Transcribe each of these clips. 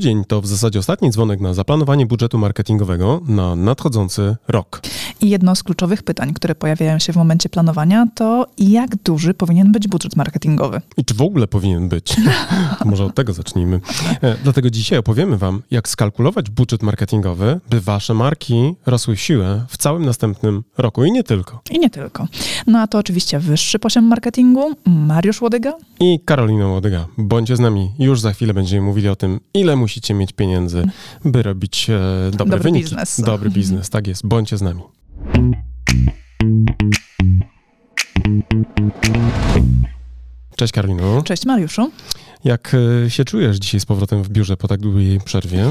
Grudzień to w zasadzie ostatni dzwonek na zaplanowanie budżetu marketingowego na nadchodzący rok. I jedno z kluczowych pytań, które pojawiają się w momencie planowania, to jak duży powinien być budżet marketingowy? I czy w ogóle powinien być? Może od tego zacznijmy. E, dlatego dzisiaj opowiemy Wam, jak skalkulować budżet marketingowy, by Wasze marki rosły w siłę w całym następnym roku i nie tylko. I nie tylko. No a to oczywiście wyższy poziom marketingu, Mariusz Łodyga I Karolina Łodyga. Bądźcie z nami. Już za chwilę będziemy mówili o tym, ile musicie mieć pieniędzy, by robić e, dobre Dobry wyniki. biznes. Dobry biznes, tak jest. Bądźcie z nami. Cześć Karolino. Cześć Mariuszu. Jak e, się czujesz dzisiaj z powrotem w biurze po tak długiej przerwie?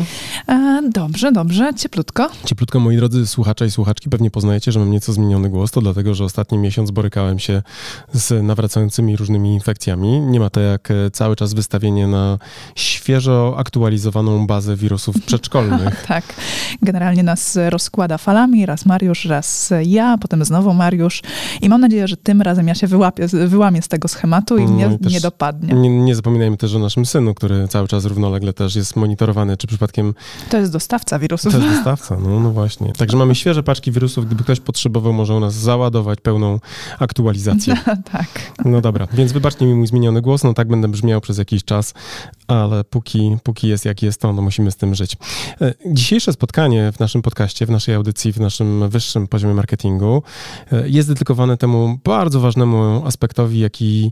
E, dobrze, dobrze, cieplutko. Cieplutko, moi drodzy słuchacze i słuchaczki, pewnie poznajecie, że mam nieco zmieniony głos. To dlatego, że ostatni miesiąc borykałem się z nawracającymi różnymi infekcjami. Nie ma to jak e, cały czas wystawienie na świeżo aktualizowaną bazę wirusów przedszkolnych. Tak, generalnie nas rozkłada falami, raz Mariusz, raz ja, potem znowu Mariusz i mam nadzieję, że tym razem ja się wyłapię, wyłamię z tego schematu i No mnie i też nie dopadnie. Nie, nie zapominajmy też o naszym synu, który cały czas równolegle też jest monitorowany, czy przypadkiem To jest dostawca wirusów. to jest dostawca. No, no właśnie. Także mamy świeże paczki wirusów. Gdyby ktoś potrzebował, może u nas załadować pełną aktualizację. tak. No dobra, więc wybaczcie mi mój zmieniony głos, no tak będę brzmiał przez jakiś czas, ale póki, póki jest jak jest, to no musimy z tym żyć. E, Dzisiejsze spotkanie w naszym podcaście, w naszej audycji, w naszym wyższym poziomie marketingu e, jest dedykowane temu bardzo ważnemu aspektowi, jaki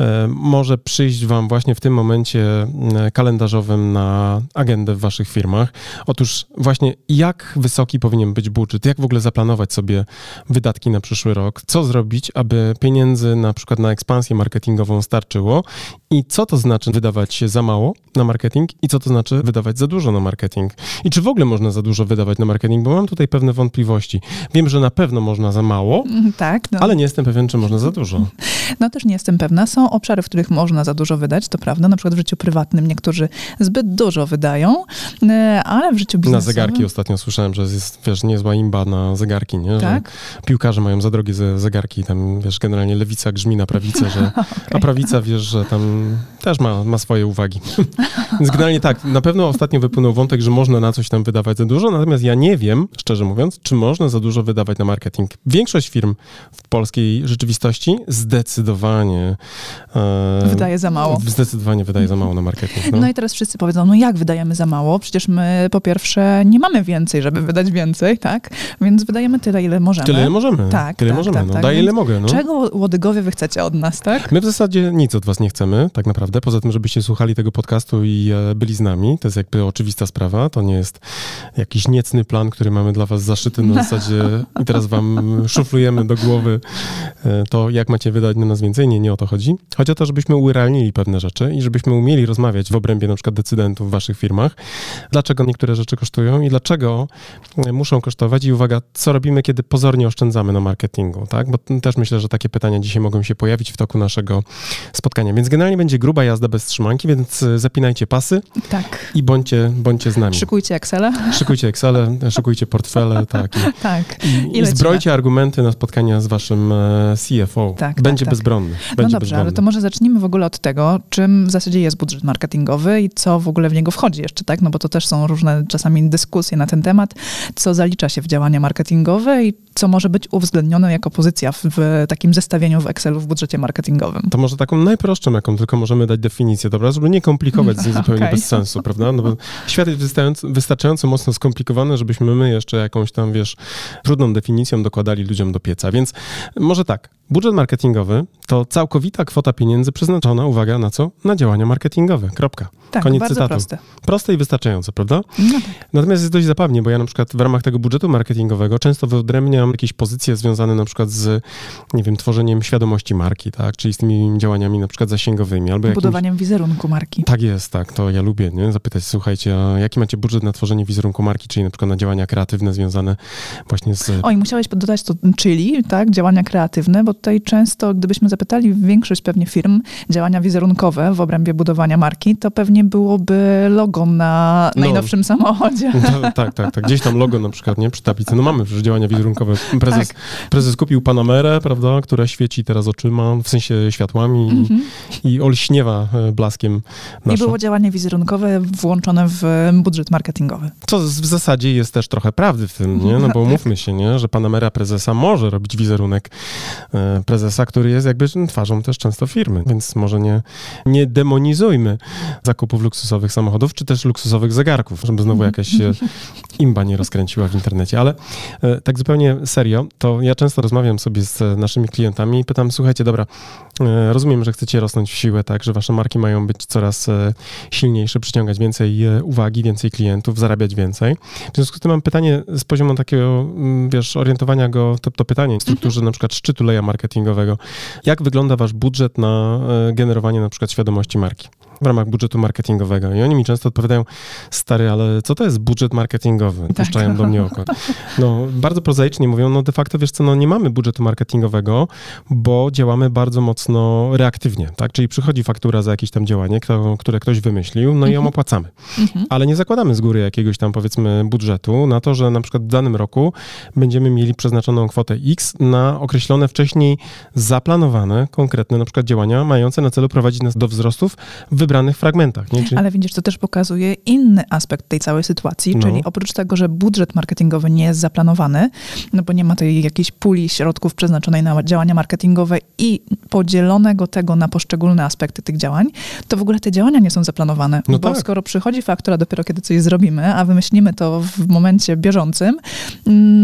e, może przyjść wam właśnie w tym momencie e, kalendarzowym na agendę w waszych firmach. Otóż właśnie jak wysoki powinien być budżet, jak w ogóle zaplanować sobie wydatki na przyszły rok, co zrobić, aby pieniędzy na przykład na ekspansję marketingową starczyło i co to znaczy wydawać za mało na marketing i co to znaczy wydawać za dużo na marketing. I czy w ogóle można za dużo wydawać na marketing, bo mam tutaj pewne wątpliwości. Wiem, że na pewno można za mało, Mm, Tak, no. ale nie jestem pewien, czy można za dużo. no też nie jestem pewna. Są obszary, w których można za dużo wydać, to prawda. Na przykład w życiu prywatnym niektórzy zbyt dużo wydają, e, ale w życiu Na biznesowym... zegarki ostatnio słyszałem, że jest, wiesz, niezła imba na zegarki, nie? Że Tak? piłkarze mają za drogie ze- zegarki, tam, wiesz, generalnie lewica grzmi na prawicę, że, a prawica, wiesz, że tam też ma, ma swoje uwagi. Więc generalnie tak, na pewno ostatnio wypłynął wątek, że można na coś tam wydawać za dużo, natomiast ja nie wiem, szczerze mówiąc, czy można za dużo wydawać na marketing. Większość firm w polskiej rzeczywistości zdecydowanie e, Wydaje za mało. Zdecydowanie wydaje za mało na marketing. No. No. i teraz wszyscy powiedzą, no jak wydajemy za mało? Przecież my po pierwsze nie mamy więcej, żeby wydać więcej, tak? Więc wydajemy tyle, ile możemy. Tyle ile możemy. Tak, Tyle tak, możemy. tak, no. tak. Daję ile mogę. No. Czego łodygowie wy chcecie od nas, tak? My w zasadzie nic od was nie chcemy, tak naprawdę, poza tym, żebyście słuchali tego podcastu i e, byli z nami. To jest jakby oczywista sprawa. To nie jest jakiś niecny plan, który mamy dla was zaszyty na zasadzie i teraz wam szuflujemy do głowy e, to, jak macie wydać na nas więcej. Nie, nie o to chodzi. Chodzi o to, żebyśmy urealnili pewne rzeczy i żebyśmy umieli rozmawiać w obrębie na przykład decydentów w waszych firmach, dlaczego niektóre rzeczy kosztują i dlaczego e, muszą kosztować i uwaga, co robimy, kiedy pozornie oszczędzamy na marketingu, tak? Bo też myślę, że takie pytania dzisiaj mogą się pojawić w toku naszego spotkania. Więc generalnie będzie gruba jazda bez trzymanki, więc e, zapinajcie pasy Tak. i bądźcie, bądźcie z nami. Szykujcie Excela. Szykujcie Excele, szykujcie portfele, tak. I, Tak. i, I zbrojcie argumenty na spotkania z waszym e, CFO. Tak, będzie tak, tak. bezbronny. No dobrze, bezbronny. ale to może zacznijmy w ogóle od tego, czym w zasadzie jest budżet marketingowy i co w ogóle w niego wchodzi jeszcze, tak? No bo to też są różne czasami dyskusje na ten temat, co zalicza się w działania marketingowe i co może być uwzględnione jako pozycja w, w takim zestawieniu w Excelu w budżecie marketingowym. To może taką najprostszą, jaką tylko możemy dać definicję, dobra? Żeby nie komplikować z nim zupełnie Okej. bez sensu, prawda? No bo świat jest wystarczająco, wystarczająco mocno skomplikowany, żebyśmy my jeszcze jakąś tam, wiesz, trudną definicją dokładali ludziom do pieca. Więc może tak, budżet marketingowy to całkowita kwota pieniędzy przeznaczona, uwaga, na co? Na działania marketingowe. Kropka. Tak, Koniec bardzo cytatu. proste. Proste i wystarczające, prawda? No tak. Natomiast jest dość zabawnie, bo ja na przykład w ramach tego budżetu marketingowego często wyodrębniam jakieś pozycje związane na przykład z, nie wiem, tworzeniem świadomości marki, tak? Czyli z tymi działaniami na przykład zasięgowymi albo jakimś... Budowaniem wizerunku marki. Tak jest, tak, to ja lubię, nie? Zapytać, słuchajcie, a jaki macie budżet na tworzenie wizerunku marki, czyli na przykład na działania kreatywne związane właśnie z... O, i musiałeś dodać to czyli, tak, działania kreatywne, bo tutaj często, gdybyśmy zapytali większość pewnie firm działania wizerunkowe w obrębie budowania marki, to pewnie byłoby logo na no. najnowszym samochodzie. No, tak, tak, tak. Gdzieś tam logo na przykład, nie? Przy tablicy. No mamy przecież działania wizerunkowe. Prezes, tak. prezes kupił Panamerę, prawda, która świeci teraz oczyma, w sensie światłami mm -hmm. i, i olśniewa e, blaskiem. I było działanie wizerunkowe włączone w budżet marketingowy. Co w zasadzie jest też trochę prawdy w tym, nie? No bo mówmy się, nie? Że Panamera prezesa może robić wizerunek e, prezesa, który jest jakby twarzą też często firmy, więc może nie, nie demonizujmy zakupów luksusowych samochodów, czy też luksusowych zegarków, żeby znowu jakaś imba nie rozkręciła w internecie. Ale e, tak zupełnie serio, to ja często rozmawiam sobie z naszymi klientami i pytam, słuchajcie, dobra, e, rozumiem, że chcecie rosnąć w siłę, tak, że wasze marki mają być coraz silniejsze, przyciągać więcej uwagi, więcej klientów, zarabiać więcej. W związku z tym mam pytanie z poziomu takiego, mm, wiesz, orientowania go, to, to pytanie w strukturze na przykład szczytu leja marketingowego. Jak wygląda wasz budżet na e, generowanie na przykład świadomości marki? W ramach budżetu marketingowego. I oni mi często odpowiadają, stary, ale co to jest budżet marketingowy? Tak. Puszczają tak. do mnie oko. No, bardzo prozaicznie mówią, no de facto, wiesz co, no nie mamy budżetu marketingowego, bo działamy bardzo mocno reaktywnie, tak? Czyli przychodzi faktura za jakieś tam działanie, kto, które ktoś wymyślił, no i ją mhm. opłacamy. Mhm. Ale nie zakładamy z góry jakiegoś tam, powiedzmy, budżetu na to, że na przykład w danym roku będziemy mieli przeznaczoną kwotę X na określone wcześniej zaplanowane, konkretne na przykład działania mające na celu prowadzić nas do wzrostów w wybranych fragmentach. Nie? Czyli... Ale widzisz, to też pokazuje inny aspekt tej całej sytuacji, no. czyli oprócz tego, że budżet marketingowy nie jest zaplanowany, no bo nie ma tej jakiejś puli środków przeznaczonej na działania marketingowe i podzielonego tego na poszczególne aspekty tych działań, to w ogóle te działania nie są zaplanowane. No bo tak. skoro przychodzi faktura dopiero kiedy coś zrobimy, a wymyślimy to w momencie bieżącym,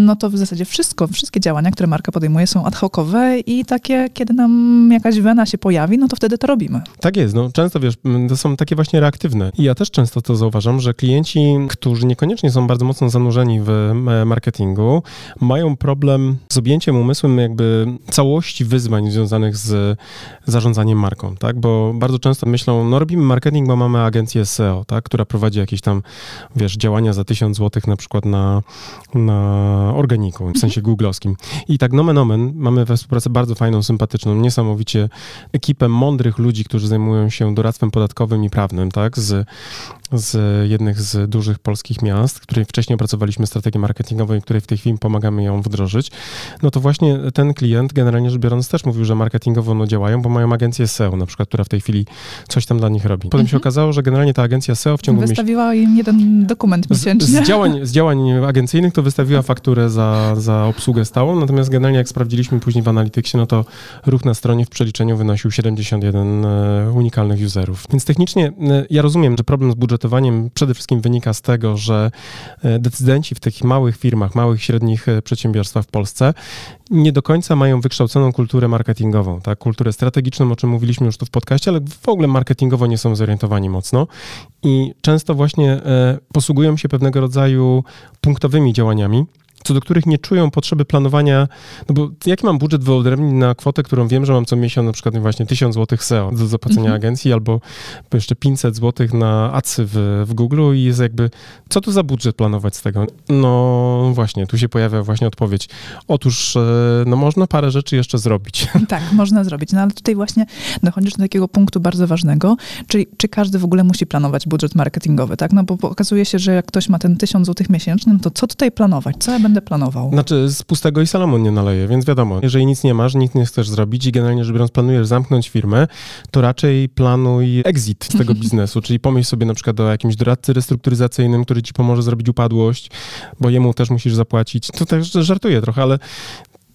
no to w zasadzie wszystko, wszystkie działania, które marka podejmuje są ad hocowe i takie, kiedy nam jakaś wena się pojawi, no to wtedy to robimy. Tak jest. No, często wiesz, to są takie właśnie reaktywne. I ja też często to zauważam, że klienci, którzy niekoniecznie są bardzo mocno zanurzeni w e, marketingu, mają problem z objęciem umysłem jakby całości wyzwań związanych z zarządzaniem marką, tak? Bo bardzo często myślą, no robimy marketing, bo mamy agencję SEO, tak? Która prowadzi jakieś tam, wiesz, działania za tysiąc złotych na przykład na, na organiku, w sensie googlowskim. I tak nomen omen mamy we współpracy bardzo fajną, sympatyczną, niesamowicie ekipę mądrych ludzi, którzy zajmują się doradztwem podatkowym i prawnym, tak, z, z jednych z dużych polskich miast, której wcześniej opracowaliśmy strategię marketingową i której w tej chwili pomagamy ją wdrożyć, no to właśnie ten klient generalnie rzecz biorąc też mówił, że marketingowo no działają, bo mają agencję SEO na przykład, która w tej chwili coś tam dla nich robi. Potem mhm. się okazało, że generalnie ta agencja SEO w ciągu Wystawiła im jeden dokument miesięcznie. Z, z, działań, z działań agencyjnych to wystawiła fakturę za, za obsługę stałą, natomiast generalnie jak sprawdziliśmy później w Analyticsie, no to ruch na stronie w przeliczeniu wynosił 71 e, unikalnych userów. Więc technicznie e, ja rozumiem, że problem z budżetowaniem przede wszystkim wynika z tego, że e, decydenci w tych małych firmach, małych średnich przedsiębiorstwach w Polsce nie do końca mają wykształconą kulturę marketingową, tak? kulturę strategiczną, o czym mówiliśmy już tu w podcaście, ale w ogóle marketingowo nie są zorientowani mocno i często właśnie posługują się pewnego rodzaju punktowymi działaniami, co do których nie czują potrzeby planowania, no bo jaki mam budżet wyodrębnić na kwotę, którą wiem, że mam co miesiąc na przykład właśnie 1000 zł SEO do zapłacenia -hmm. agencji albo jeszcze 500 zł na adsy w, w Google i jest jakby, co tu za budżet planować z tego? No właśnie, tu się pojawia właśnie odpowiedź. Otóż, e, no można parę rzeczy jeszcze zrobić. Tak, można zrobić, no ale tutaj właśnie dochodzisz do takiego punktu bardzo ważnego, czyli czy każdy w ogóle musi planować budżet marketingowy, tak? No bo okazuje się, że jak ktoś ma ten 1000 zł miesięczny, no to co tutaj planować? Co ja będę będę planował. Znaczy, z pustego i Salomon nie naleje, więc wiadomo, jeżeli nic nie masz, nic nie chcesz zrobić i generalnie rzecz biorąc planujesz zamknąć firmę, to raczej planuj exit z tego biznesu, czyli pomyśl sobie na przykład o jakimś doradcy restrukturyzacyjnym, który ci pomoże zrobić upadłość, bo jemu też musisz zapłacić. To też żartuję trochę, ale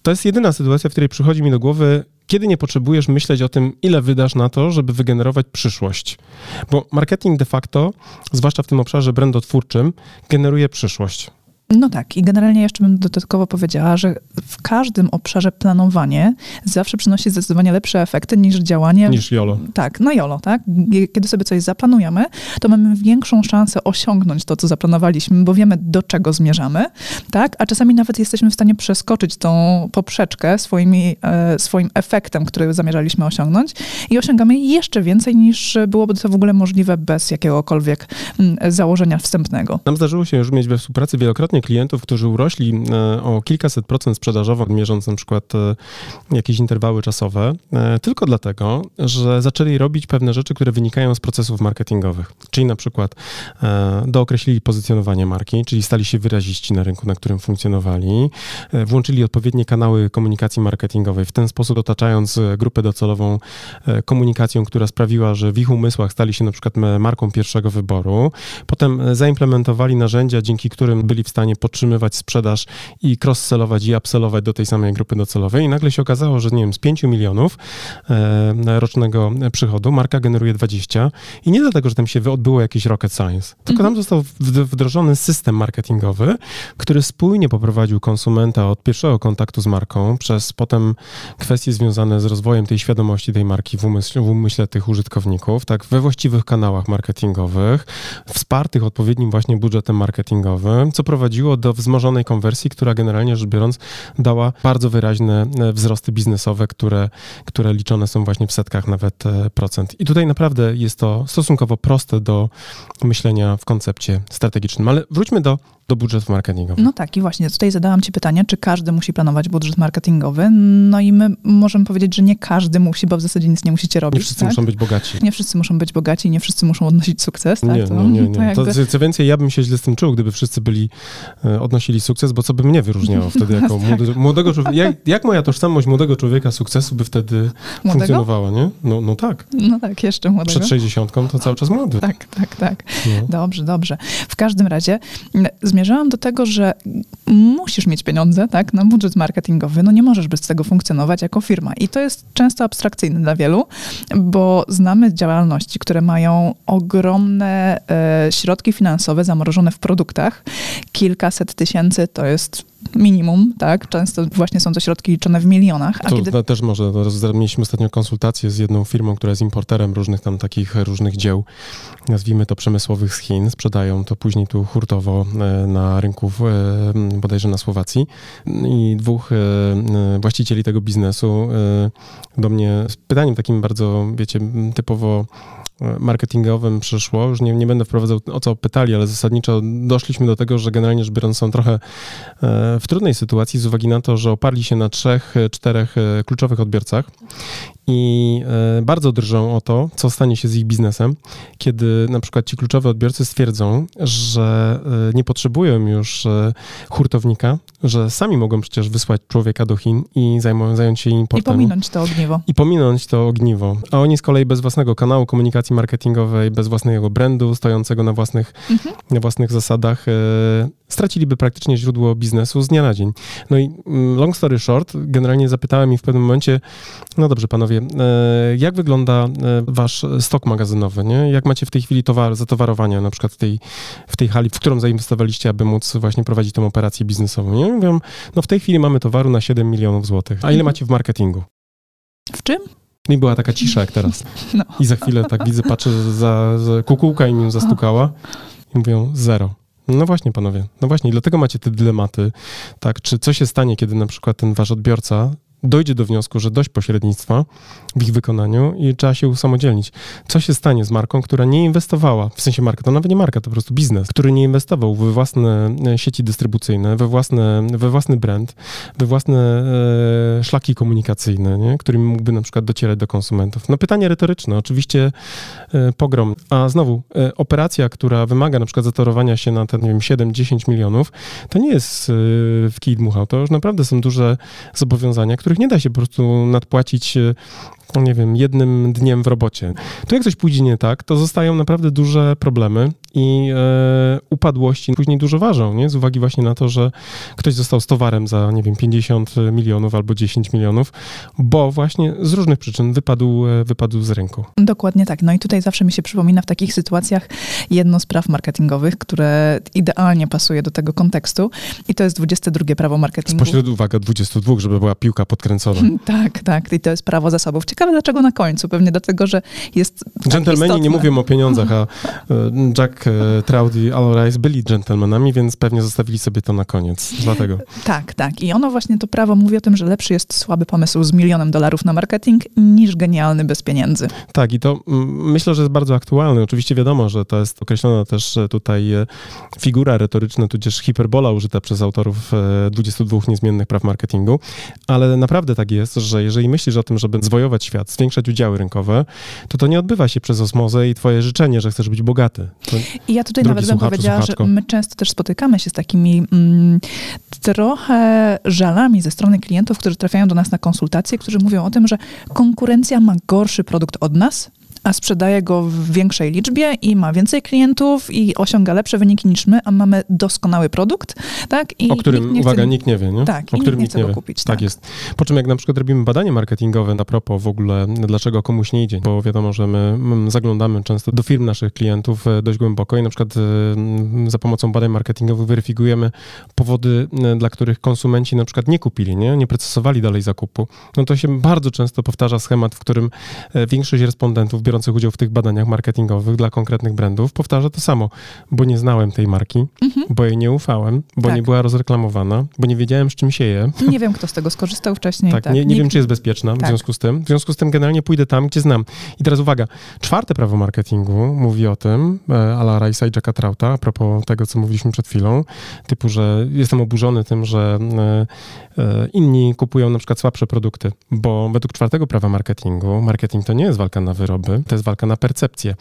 to jest jedyna sytuacja, w której przychodzi mi do głowy, kiedy nie potrzebujesz myśleć o tym, ile wydasz na to, żeby wygenerować przyszłość. Bo marketing de facto, zwłaszcza w tym obszarze brandotwórczym, generuje przyszłość. No tak, i generalnie jeszcze bym dodatkowo powiedziała, że w każdym obszarze planowanie zawsze przynosi zdecydowanie lepsze efekty niż działanie. Niż YOLO. Tak, no YOLO, tak. Kiedy sobie coś zaplanujemy, to mamy większą szansę osiągnąć to, co zaplanowaliśmy, bo wiemy, do czego zmierzamy, tak. A czasami nawet jesteśmy w stanie przeskoczyć tą poprzeczkę swoimi, e, swoim efektem, który zamierzaliśmy osiągnąć i osiągamy jeszcze więcej niż byłoby to w ogóle możliwe bez jakiegokolwiek m, mm, założenia wstępnego. Nam zdarzyło się już mieć we współpracy wielokrotnie klientów, którzy urośli e, o kilkaset procent sprzedażowo, mierząc na przykład e, jakieś interwały czasowe, e, tylko dlatego, że zaczęli robić pewne rzeczy, które wynikają z procesów marketingowych. Czyli na przykład dookreślili pozycjonowanie marki, czyli stali się wyraziści na rynku, na którym funkcjonowali, włączyli odpowiednie kanały komunikacji marketingowej, w ten sposób otaczając grupę docelową komunikacją, która sprawiła, że w ich umysłach stali się na przykład marką pierwszego wyboru. Potem zaimplementowali narzędzia, dzięki którym byli w stanie podtrzymywać sprzedaż i cross-sellować i upsellować do tej samej grupy docelowej. I nagle się okazało, że nie wiem, z 5 milionów e, rocznego przychodu marka generuje 20 i nie dlatego, że tam się odbyło jakieś rocket science, tylko tam mhm. został wdrożony system marketingowy, który spójnie poprowadził konsumenta od pierwszego kontaktu z marką przez potem kwestie związane z rozwojem tej świadomości tej marki w, umysł, w umyśle tych użytkowników, tak, we właściwych kanałach marketingowych, wspartych odpowiednim właśnie budżetem marketingowym, co prowadziło do wzmożonej konwersji, która generalnie rzecz biorąc dała bardzo wyraźne e, wzrosty biznesowe, które, które liczone są właśnie w setkach nawet e, procent. I tutaj naprawdę jest to stosunkowo proste do myślenia w koncepcie strategicznym. Ale wróćmy do do budżetu marketingowego. No tak, i właśnie tutaj zadałam Ci pytanie, czy każdy musi planować budżet marketingowy? No i my możemy powiedzieć, że nie każdy musi, bo w zasadzie nic nie musicie robić. Nie wszyscy tak? muszą być bogaci. Nie wszyscy muszą być bogaci, nie wszyscy muszą odnosić sukces. Tak? Nie, to, nie, nie. nie. To jakby... to, co więcej, ja bym się źle z tym czuł, gdyby wszyscy byli, e, odnosili sukces, bo co by mnie wyróżniało wtedy jako tak. młody, młodego człowieka? Jak, jak, moja tożsamość młodego człowieka sukcesu by wtedy młodego? funkcjonowała, nie? No, no tak. No tak, jeszcze młodego. Przed 60 to cały czas młody. Tak, tak, tak. No. Dobrze, dobrze. W każdym razie zmierzałam do tego, że musisz mieć pieniądze, tak, na budżet marketingowy, no nie możesz bez tego funkcjonować jako firma. I to jest często abstrakcyjne dla wielu, bo znamy działalności, które mają ogromne e, środki finansowe zamrożone w produktach. Kilkaset tysięcy to jest minimum, tak? Często właśnie są to środki liczone w milionach. A to kiedy... też może, mieliśmy ostatnio konsultację z jedną firmą, która jest importerem różnych tam takich różnych dzieł, nazwijmy to przemysłowych z Chin, sprzedają to później tu hurtowo e, na rynku e, bodajże na Słowacji i dwóch e, właścicieli tego biznesu do mnie z pytaniem takim bardzo, wiecie, typowo marketingowym przyszło. Już nie, nie będę wprowadzał o co pytali, ale zasadniczo doszliśmy do tego, że generalnie rzecz biorąc są trochę e, w trudnej sytuacji z uwagi na to, że oparli się na trzech, czterech e, kluczowych odbiorcach i e, bardzo drżą o to, co stanie się z ich biznesem, kiedy na przykład ci kluczowe odbiorcy stwierdzą, że nie potrzebują już hurtownika, że sami mogą przecież wysłać człowieka do Chin i zajmą, zająć się importem. I pominąć to ogniwo. I pominąć to ogniwo. A oni z kolei bez własnego kanału komunikacji marketingowej, bez własnego brandu, stojącego na własnych, mhm. na własnych zasadach, e, straciliby praktycznie źródło biznesu z dnia na dzień. No i mm, long story short, generalnie zapytałem ich w pewnym momencie, no dobrze panowie, e, jak wygląda e, wasz stok magazynowy, nie? Jak macie w tej chwili towar, zatowarowania, na przykład w tej, w tej hali, w którą zainwestowaliście, aby móc właśnie prowadzić tą operację biznesową, nie? Mówią, no w tej chwili mamy towaru na 7 milionów złotych. A ile mhm. macie w marketingu? W czym? I była taka cisza jak teraz. No. I za chwilę tak widzę, patrzę, za, za kukułka im ją zastukała i mówią zero. No właśnie, panowie. No właśnie, dlatego macie te dylematy. Tak, czy co się stanie, kiedy na przykład ten wasz odbiorca dojdzie do wniosku, że dość pośrednictwa w ich wykonaniu i trzeba się usamodzielnić. Co się stanie z marką, która nie inwestowała, w sensie marka, to nawet nie marka, to po prostu biznes, który nie inwestował we własne e, sieci dystrybucyjne, we, własne, we własny brand, we własne e, szlaki komunikacyjne, nie? którymi mógłby na przykład docierać do konsumentów. No pytanie retoryczne, oczywiście e, pogrom. A znowu, e, operacja, która wymaga na przykład zatorowania się na ten, nie wiem, 7-10 milionów, to nie jest e, w kij dmuchał, to już naprawdę są duże zobowiązania, które których nie da się po prostu nadpłacić e, nie wiem, jednym dniem w robocie. Tu jak coś pójdzie nie tak, to zostają naprawdę duże problemy i e, upadłości później dużo ważą, nie? Z uwagi właśnie na to, że ktoś został z towarem za, nie wiem, 50 milionów albo 10 milionów, bo właśnie z różnych przyczyn wypadł, e, wypadł z rynku. Dokładnie tak. No i tutaj zawsze mi się przypomina w takich sytuacjach jedno z praw marketingowych, które idealnie pasuje do tego kontekstu i to jest 22 prawo marketingu. Spośród, uwaga, 22, żeby była piłka podkręcona. tak, tak. I to jest prawo zasobów. Ciekawe dlaczego na końcu, pewnie dlatego, że jest tak Dżentelmeni nie mówią o pieniądzach, a e, Jack e, Trout i Al Rice byli dżentelmenami, więc pewnie zostawili sobie to na koniec, dlatego. Tak, tak. I ono właśnie, to prawo mówi o tym, że lepszy jest słaby pomysł z milionem dolarów na marketing niż genialny bez pieniędzy. Tak, i to myślę, że jest bardzo aktualne. Oczywiście wiadomo, że to jest określona też e, tutaj figura retoryczna, tudzież hiperbola użyta przez autorów 22 niezmiennych praw marketingu, ale naprawdę tak jest, że jeżeli myślisz o tym, żeby zwojować świat, zwiększać udziały rynkowe, to to nie odbywa się przez osmozę i twoje życzenie, że chcesz być bogaty. To I ja tutaj nawet bym powiedziała, słuchaczko. że my często też spotykamy się z takimi mm, trochę żalami ze strony klientów, którzy trafiają do nas na konsultacje, którzy mówią o tym, że konkurencja ma gorszy produkt od nas, a sprzedaje go w większej liczbie i ma więcej klientów i osiąga lepsze wyniki niż my, a mamy doskonały produkt, tak? I o którym, nikt uwaga, nikt nie wie, nie? Tak, o którym nikt nie chce go kupić. Tak. tak jest. Po czym jak na przykład robimy badanie marketingowe na propos w ogóle, dlaczego komuś nie idzie, bo wiadomo, że my zaglądamy często do firm naszych klientów e, dość głęboko i na przykład e, za pomocą badań marketingowych weryfikujemy powody, e, dla których konsumenci na przykład nie kupili, nie? Nie procesowali dalej zakupu. No to się bardzo często powtarza schemat, w którym większość respondentów biorących udział w tych badaniach marketingowych dla konkretnych brandów powtarza to samo, bo nie znałem tej marki, mhm. bo jej nie ufałem, bo tak. nie była rozreklamowana, bo nie wiedziałem, z czym się je. Nie wiem, kto z tego skorzystał wcześniej. Tak, tak. Nie, nie wiem, czy jest bezpieczna tak. w związku z tym. W związku z tym generalnie pójdę tam, gdzie znam. I teraz uwaga, czwarte prawo marketingu mówi o tym, e, ala Rice'a i Jacka Trauta, a propos tego, co mówiliśmy przed chwilą, typu, że jestem oburzony tym, że e, e, inni kupują na przykład słabsze produkty, bo według czwartego prawa marketingu, marketing to nie jest walka na wyroby, to jest walka na percepcję.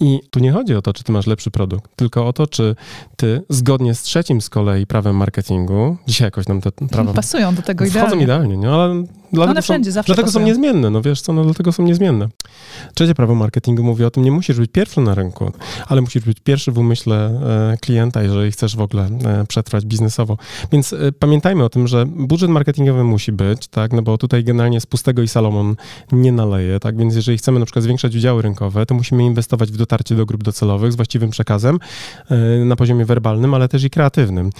I tu nie chodzi o to, czy ty masz lepszy produkt, tylko o to, czy ty zgodnie z trzecim z kolei prawem marketingu, dzisiaj jakoś nam te prawa... Pasują do tego idealnie. Wchodzą idealnie, nie? Ale Dlatego One wszędzie są, zawsze Dlatego pasują. są niezmienne, no wiesz co, no dlatego są niezmienne. Trzecie prawo marketingu mówi o tym, nie musisz być pierwszy na rynku, ale musisz być pierwszy w umyśle e, klienta, jeżeli chcesz w ogóle e, przetrwać biznesowo. Więc e, pamiętajmy o tym, że budżet marketingowy musi być, tak, no bo tutaj generalnie z pustego i Salomon nie naleje, tak, więc jeżeli chcemy na przykład zwiększać udziały rynkowe, to musimy inwestować w dotarcie do grup docelowych z właściwym przekazem na poziomie werbalnym, ale też i kreatywnym.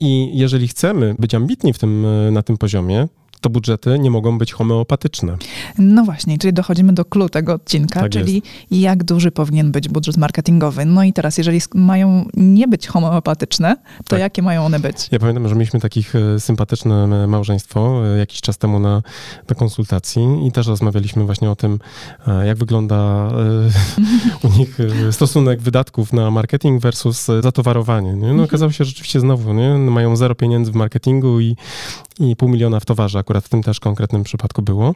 I jeżeli chcemy być ambitni w tym, na tym poziomie, to budżety nie mogą być homeopatyczne. No właśnie, czyli dochodzimy do clue tego odcinka, tak czyli jest. jak duży powinien być budżet marketingowy. No i teraz, jeżeli mają nie być homeopatyczne, to tak. jakie mają one być? Ja pamiętam, że mieliśmy takich e, sympatyczne małżeństwo e, jakiś czas temu na, na konsultacji i też rozmawialiśmy właśnie o tym, e, jak wygląda u nich stosunek wydatków na marketing versus zatowarowanie. Nie? No mhm. okazało się, że rzeczywiście znowu nie? mają zero pieniędzy w marketingu i, i pół miliona w towarze, akurat w tym też konkretnym przypadku było.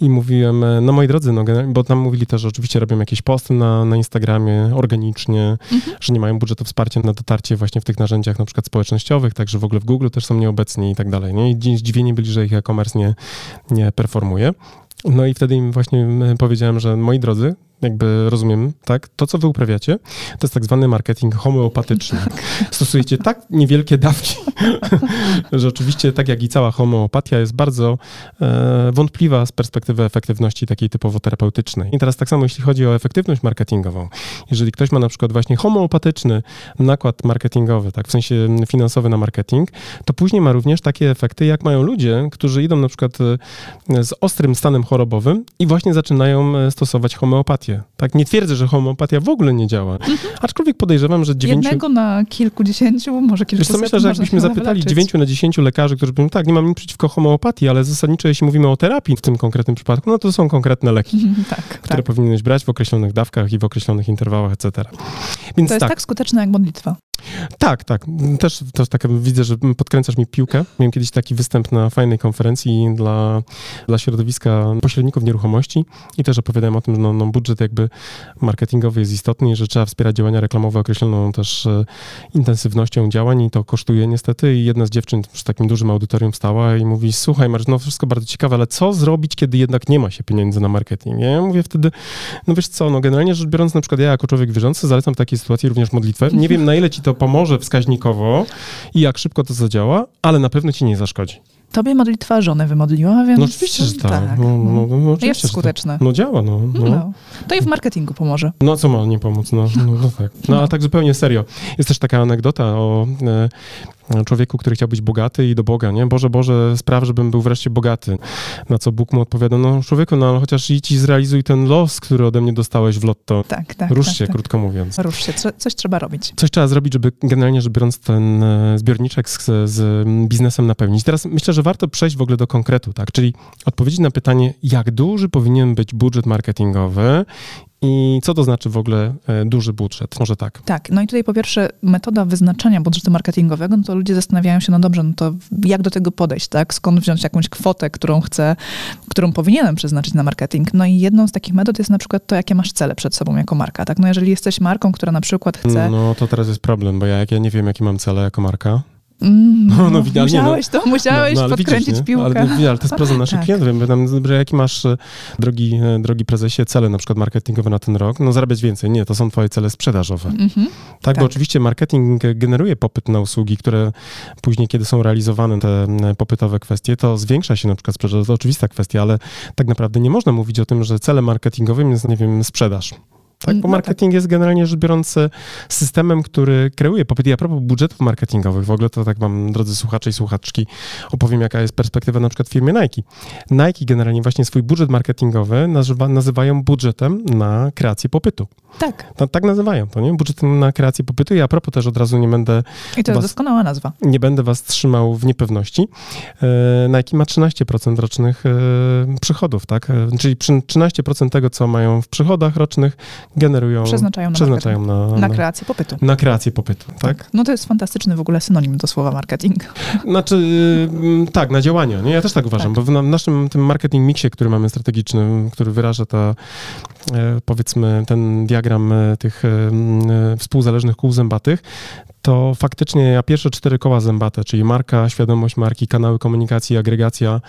I mówiłem, e, no moi drodzy, no, bo tam mówili też, że oczywiście robią jakieś posty na, na Instagramie organicznie, mhm. że nie mają budżetu wsparcia na dotarcie właśnie w tych narzędziach na przykład społecznościowych, także w ogóle w Google też są nieobecni i tak dalej. Nie? I zdziwieni byli, że ich e-commerce nie, nie performuje. No i wtedy im właśnie e, powiedziałem, że moi drodzy, jakby rozumiem, tak? To, co wy uprawiacie, to jest tak zwany marketing homeopatyczny. Tak. Stosujecie tak niewielkie dawki, że oczywiście, tak jak i cała homeopatia, jest bardzo e, wątpliwa z perspektywy efektywności takiej typowo terapeutycznej. I teraz tak samo, jeśli chodzi o efektywność marketingową. Jeżeli ktoś ma na przykład właśnie homeopatyczny nakład marketingowy, tak, w sensie finansowy na marketing, to później ma również takie efekty, jak mają ludzie, którzy idą na przykład e, z ostrym stanem chorobowym i właśnie zaczynają e, stosować homeopatię tak, nie twierdzę, że homeopatia w ogóle nie działa, mhm. aczkolwiek podejrzewam, że dziewięciu... Jednego na kilkudziesięciu, może kilkuset. myślę, że jakbyśmy zapytali dziewięciu na dziesięciu lekarzy, którzy by tak, nie mam nic przeciwko homeopatii, ale zasadniczo jeśli mówimy o terapii w tym konkretnym przypadku, no to są konkretne leki, tak, które tak. powinieneś brać w określonych dawkach i w określonych interwałach, etc. Więc to jest tak, tak skuteczne jak modlitwa. Tak, tak. Też, też tak widzę, że podkręcasz mi piłkę. Miałem kiedyś taki występ na fajnej konferencji dla, dla środowiska pośredników nieruchomości i też opowiadałem o tym, że no, no budżet jakby marketingowy jest istotny i że trzeba wspierać działania reklamowe określoną też e, intensywnością działań i to kosztuje niestety. I jedna z dziewczyn przy takim dużym audytorium wstała i mówi, słuchaj Marcin, no wszystko bardzo ciekawe, ale co zrobić, kiedy jednak nie ma się pieniędzy na marketing? Ja mówię wtedy, no wiesz co, no generalnie rzecz biorąc, na przykład ja jako człowiek wierzący zalecam w takiej sytuacji również modlitwę. Nie wiem na ile ci to to pomoże wskaźnikowo i jak szybko to zadziała, ale na pewno ci nie zaszkodzi. Tobie modlitwa żonę wymodliła, więc... No oczywiście, że tak. tak. No, no, no, no jest skuteczne. Tak. No działa, no, no. no. To i w marketingu pomoże. No co ma nie pomóc, no, no, no tak. No, no. a tak zupełnie serio. Jest też taka anegdota o... E, człowieku, który chciał być bogaty i do Boga, nie? Boże, Boże, spraw, żebym był wreszcie bogaty. Na co Bóg mu odpowiada, no człowieku, no ale chociaż idź i zrealizuj ten los, który ode mnie dostałeś w lotto. Tak, tak. Rusz tak, się, tak. krótko mówiąc. Rusz się, Co- coś trzeba robić. Coś trzeba zrobić, żeby generalnie rzecz biorąc ten e, zbiorniczek z, z biznesem napełnić. Teraz myślę, że warto przejść w ogóle do konkretu, tak? Czyli odpowiedzieć na pytanie, jak duży powinien być budżet marketingowy i co to znaczy w ogóle e, duży budżet? Może tak. Tak, no i tutaj po pierwsze metoda wyznaczania budżetu marketingowego, no to ludzie zastanawiają się, no dobrze, no to jak do tego podejść, tak? Skąd wziąć jakąś kwotę, którą chcę, którą powinienem przeznaczyć na marketing? No i jedną z takich metod jest na przykład to, jakie masz cele przed sobą jako marka, tak? No jeżeli jesteś marką, która na przykład chce... No to teraz jest problem, bo ja, jak ja nie wiem, jakie mam cele jako marka, Mm, No, no, no, idealnie, no. musiałeś to, musiałeś ale podkręcić widzisz, piłkę. Ale, ale to jest proza naszych Tak. klientów. Ja jaki masz, e, drogi, e, drogi prezesie, cele na przykład marketingowe na ten rok? No zarabiać więcej. Nie, to są twoje cele sprzedażowe. Mhm. Tak, Tak. bo oczywiście marketing generuje popyt na usługi, które później, kiedy są realizowane te e, popytowe kwestie, to zwiększa się na przykład sprzedaż. To oczywista kwestia, ale tak naprawdę nie można mówić o tym, że celem marketingowym jest, nie wiem, sprzedaż. Tak, bo No marketing jest generalnie rzecz biorąc e, systemem, który kreuje popyt. I a propos budżetów marketingowych, w ogóle to tak wam, drodzy słuchacze i słuchaczki, opowiem, jaka jest perspektywa na przykład w firmie Nike. Nike generalnie właśnie swój budżet marketingowy nazywa, nazywają budżetem na kreację popytu. Tak, No, tak nazywają to, nie? Budżetem na kreację popytu. I a propos też od razu nie będę, i to jest Was- doskonała nazwa. nie będę was trzymał w niepewności. E, Nike ma 13% rocznych e, przychodów, tak? Czyli przy- 13% tego, co mają w przychodach rocznych, generują, Przeznaczają na na, Na na, kreację popytu. na kreację popytu, tak? No to jest fantastyczny w ogóle synonim do słowa marketing. Znaczy, y, tak, na działania, nie? Ja też tak uważam, Tak. bo w na- naszym tym marketing mixie, który mamy strategiczny, który wyraża ta, e, powiedzmy, ten diagram e, tych e, współzależnych kół zębatych, to faktycznie ja pierwsze cztery koła zębate, czyli marka, świadomość marki, kanały komunikacji, agregacja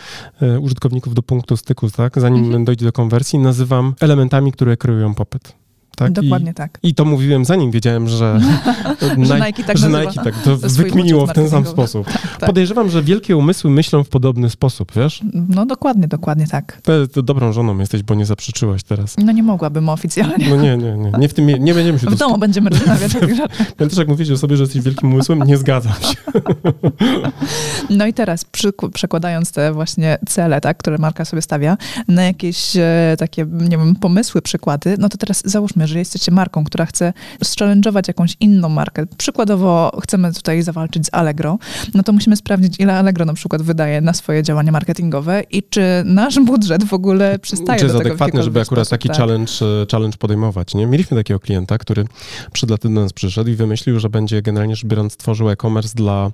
użytkowników do punktu styku, tak, zanim Mhm. dojdzie do konwersji, nazywam elementami, które kreują popyt. Tak? Dokładnie I, tak. I to mówiłem zanim wiedziałem, że, Że Nike tak że nazywa Nike tak to wykminiło w ten sam sposób. tak. Podejrzewam, że wielkie umysły myślą w podobny sposób, wiesz? No dokładnie, dokładnie tak. To, to dobrą żoną jesteś, bo nie zaprzeczyłaś teraz. No nie mogłabym oficjalnie. No nie, nie, nie. Nie, w tym, nie będziemy się W domu będziemy rozmawiać o tych rzeczach. Też jak mówicie o sobie, że jesteś wielkim umysłem, nie zgadzam się. No i teraz przekładając te właśnie cele, tak, które marka sobie stawia na jakieś e, takie, nie wiem, pomysły, przykłady, no to teraz załóżmy, że jesteście marką, która chce challenge'ować jakąś inną markę. Przykładowo chcemy tutaj zawalczyć z Allegro, no to musimy sprawdzić, ile Allegro na przykład wydaje na swoje działania marketingowe i czy nasz budżet w ogóle przystaje Czy jest do tego w adekwatne, żeby jakikolwiek akurat sposób, taki tak. challenge, e, challenge podejmować, nie? Mieliśmy takiego klienta, który przed laty do nas przyszedł i wymyślił, że będzie generalnie rzecz biorąc tworzył e-commerce dla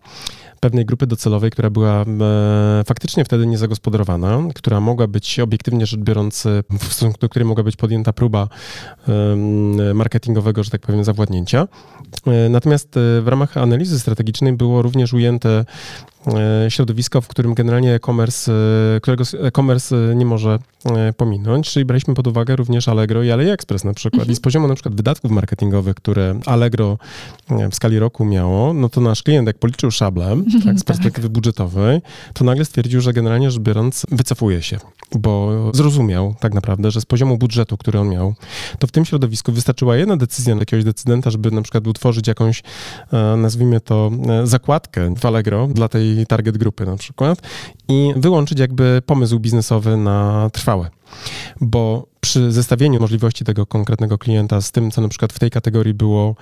pewnej grupy docelowej, która była e, faktycznie wtedy niezagospodarowana, która mogła być obiektywnie rzecz biorąc, e, w stosunku do której mogła być podjęta próba em, marketingowego, że tak powiem, zawładnięcia. E, Natomiast e, w ramach analizy strategicznej było również ujęte e, środowisko, w którym generalnie e-commerce, e, którego e-commerce e, nie może pominąć, czyli braliśmy pod uwagę również Allegro i AliExpress na przykład. I z poziomu na przykład wydatków marketingowych, które Allegro w skali roku miało, no to nasz klient, jak policzył szablem, tak, z perspektywy budżetowej, to nagle stwierdził, że generalnie rzecz biorąc wycofuje się, bo zrozumiał tak naprawdę, że z poziomu budżetu, który on miał, to w tym środowisku wystarczyła jedna decyzja jakiegoś decydenta, żeby na przykład utworzyć jakąś, nazwijmy to, zakładkę w Allegro dla tej target grupy na przykład i wyłączyć jakby pomysł biznesowy na trwałe. Bo przy zestawieniu możliwości tego konkretnego klienta z tym, co na przykład w tej kategorii było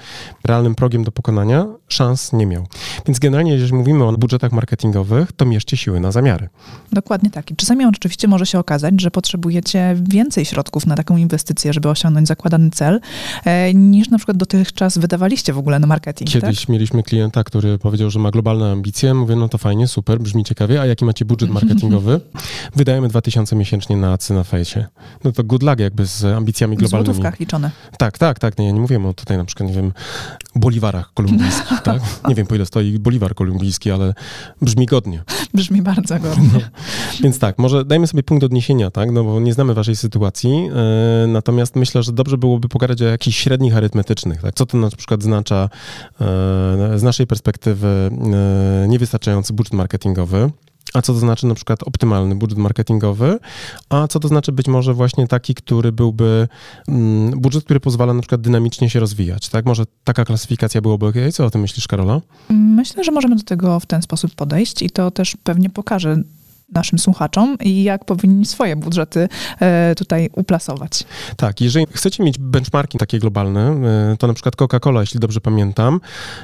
realnym progiem do pokonania, szans nie miał. Więc generalnie, jeżeli mówimy o budżetach marketingowych, to mierzcie siły na zamiary. Dokładnie tak. I czasami oczywiście może się okazać, że potrzebujecie więcej środków na taką inwestycję, żeby osiągnąć zakładany cel, e, niż na przykład dotychczas wydawaliście w ogóle na marketing. Kiedyś Tak? mieliśmy klienta, który powiedział, że ma globalne ambicje. Mówię, no to fajnie, super, brzmi ciekawie. A jaki macie budżet marketingowy? Wydajemy 2000 miesięcznie na acy na No to good luck jakby z ambicjami W globalnymi. złotówkach liczone. Tak, tak, tak. Nie, ja nie mówię o tutaj na przykład, nie wiem, boliwarach kolumbijskich, tak? Nie wiem, po ile stoi boliwar kolumbijski, ale brzmi godnie. Brzmi bardzo godnie. Więc tak, może dajmy sobie punkt odniesienia, tak? No bo nie znamy waszej sytuacji, e, natomiast myślę, że dobrze byłoby pogadać o jakichś średnich arytmetycznych, tak? Co to na przykład oznacza e, z naszej perspektywy e, niewystarczający budżet marketingowy, a co to znaczy na przykład optymalny budżet marketingowy, a co to znaczy być może właśnie taki, który byłby mm, budżet, który pozwala na przykład dynamicznie się rozwijać, tak? Może taka klasyfikacja byłoby ok? Co o tym myślisz, Karola? Myślę, że możemy do tego w ten sposób podejść i to też pewnie pokaże naszym słuchaczom i jak powinni swoje budżety e, tutaj uplasować. Tak, jeżeli chcecie mieć benchmarki takie globalne, e, to na przykład Coca-Cola, jeśli dobrze pamiętam,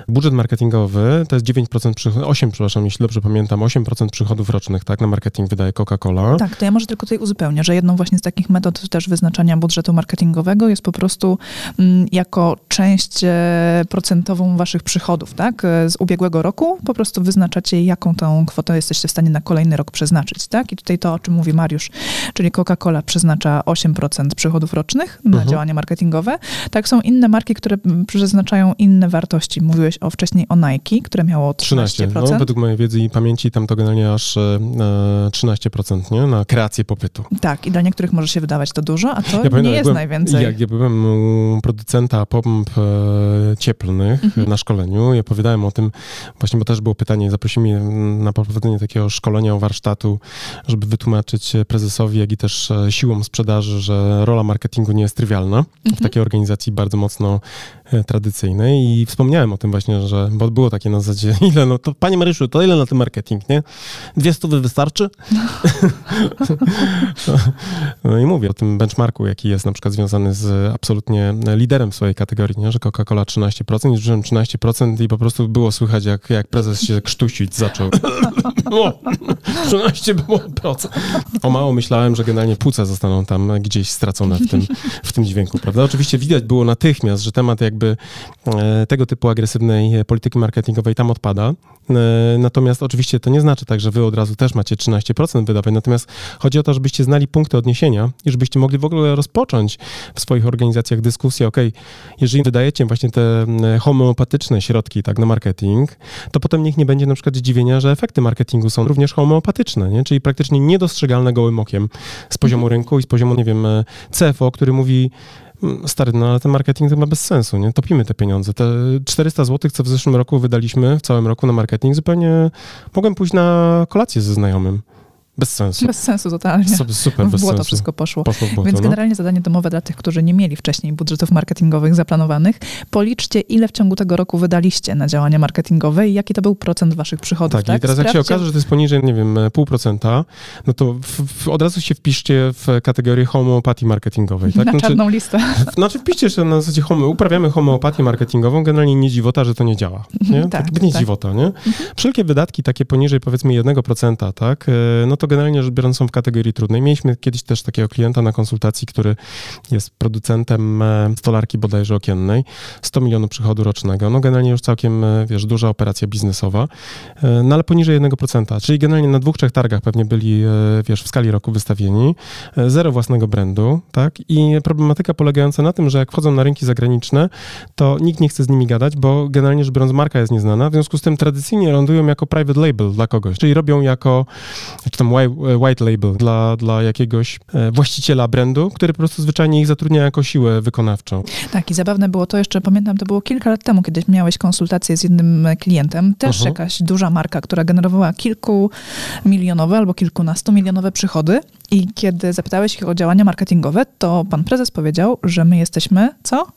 budżet marketingowy to jest 9% przychodów, 8, przepraszam, jeśli dobrze pamiętam, 8% przychodów rocznych, tak, na marketing wydaje Coca-Cola. Tak, to ja może tylko tutaj uzupełnię, że jedną właśnie z takich metod też wyznaczania budżetu marketingowego jest po prostu m, mm, jako część e, procentową waszych przychodów, tak, z ubiegłego roku, po prostu wyznaczacie, jaką tą kwotę jesteście w stanie na kolejny rok przeznaczyć przeznaczyć, tak? I tutaj to, o czym mówi Mariusz, czyli Coca-Cola przeznacza 8% przychodów rocznych na mhm. działania marketingowe. Tak, są inne marki, które przeznaczają inne wartości. Mówiłeś o wcześniej o Nike, które miało 13%. 13. No, według mojej wiedzy i pamięci tam to generalnie aż e, 13%, nie? Na kreację popytu. Tak, i dla niektórych może się wydawać to dużo, a to ja nie pamiętam, jest byłem, najwięcej. Jak ja byłem u producenta pomp e, cieplnych mhm. na szkoleniu i opowiadałem o tym właśnie, bo też było pytanie, zaprosili mnie na prowadzenie takiego szkolenia o warsztatu żeby wytłumaczyć prezesowi, jak i też e, siłom sprzedaży, że rola marketingu nie jest trywialna mhm. w takiej organizacji bardzo mocno e, tradycyjnej i wspomniałem o tym właśnie, że, bo było takie na zasadzie, ile, no to panie Maryszu, to ile na tym marketing, nie? Dwie stówy wystarczy? no i mówię o tym benchmarku, jaki jest na przykład związany z absolutnie liderem w swojej kategorii, nie? że Coca-Cola 13%, zużyłem 13% i po prostu było słychać, jak, jak prezes się krztusić zaczął. 13 było procent. O mało myślałem, że generalnie płuca zostaną tam gdzieś stracone w tym, w tym dźwięku, prawda? Oczywiście widać było natychmiast, że temat jakby e, tego typu agresywnej polityki marketingowej tam odpada. E, natomiast oczywiście to nie znaczy tak, że wy od razu też macie 13% wydawań. Natomiast chodzi o to, żebyście znali punkty odniesienia i żebyście mogli w ogóle rozpocząć w swoich organizacjach dyskusję, ok, jeżeli wydajecie właśnie te homeopatyczne środki tak na marketing, to potem niech nie będzie na przykład zdziwienia, że efekty marketingu są również homeopatyczne, nie? czyli praktycznie niedostrzegalne gołym okiem z poziomu mhm. rynku i z poziomu, nie wiem, e, CFO, który mówi, mm, stary, no ale ten marketing to ma bez sensu, nie? Topimy te pieniądze. Te 400 zł, co w zeszłym roku wydaliśmy, w całym roku na marketing, zupełnie mogłem pójść na kolację ze znajomym. Bez sensu. Bez sensu totalnie. Super, super w błoto sensu. wszystko poszło. poszło błoto, Więc no. generalnie zadanie domowe dla tych, którzy nie mieli wcześniej budżetów marketingowych zaplanowanych, policzcie, ile w ciągu tego roku wydaliście na działania marketingowe i jaki to był procent waszych przychodów. Tak, tak? i teraz Sprawdźcie... jak się okaże, że to jest poniżej, nie wiem, pół procenta, no to w, w, od razu się wpiszcie w kategorię homeopatii marketingowej. Tak? Na znaczy, czarną listę. Znaczy wpiszcie się na zasadzie homo, uprawiamy homeopatię marketingową, generalnie nie dziwota, że to nie działa. Nie? tak, tak, nie tak. dziwota, nie? Mhm. Wszelkie wydatki takie poniżej powiedzmy 1%, tak, e, no to generalnie rzecz biorąc są w kategorii trudnej. Mieliśmy kiedyś też takiego klienta na konsultacji, który jest producentem e, stolarki bodajże okiennej, 100 milionów przychodu rocznego. No generalnie już całkiem, e, wiesz, duża operacja biznesowa, e, no ale poniżej 1%, czyli generalnie na dwóch, trzech targach pewnie byli, wiesz, w skali roku wystawieni, zero własnego brandu, tak, i problematyka polegająca na tym, że jak wchodzą na rynki zagraniczne, to nikt nie chce z nimi gadać, bo generalnie rzecz biorąc marka jest nieznana, w związku z tym tradycyjnie lądują jako private label dla kogoś, czyli robią jako, czy tam white label dla, dla jakiegoś e, właściciela brandu, który po prostu zwyczajnie ich zatrudnia jako siłę wykonawczą. Tak, i zabawne było to jeszcze, pamiętam, to było kilka lat temu, kiedy miałeś konsultację z jednym klientem, też uh-huh. jakaś duża marka, która generowała kilku milionowe albo kilkunastu milionowe przychody i kiedy zapytałeś ich o działania marketingowe, to pan prezes powiedział, że my jesteśmy, co?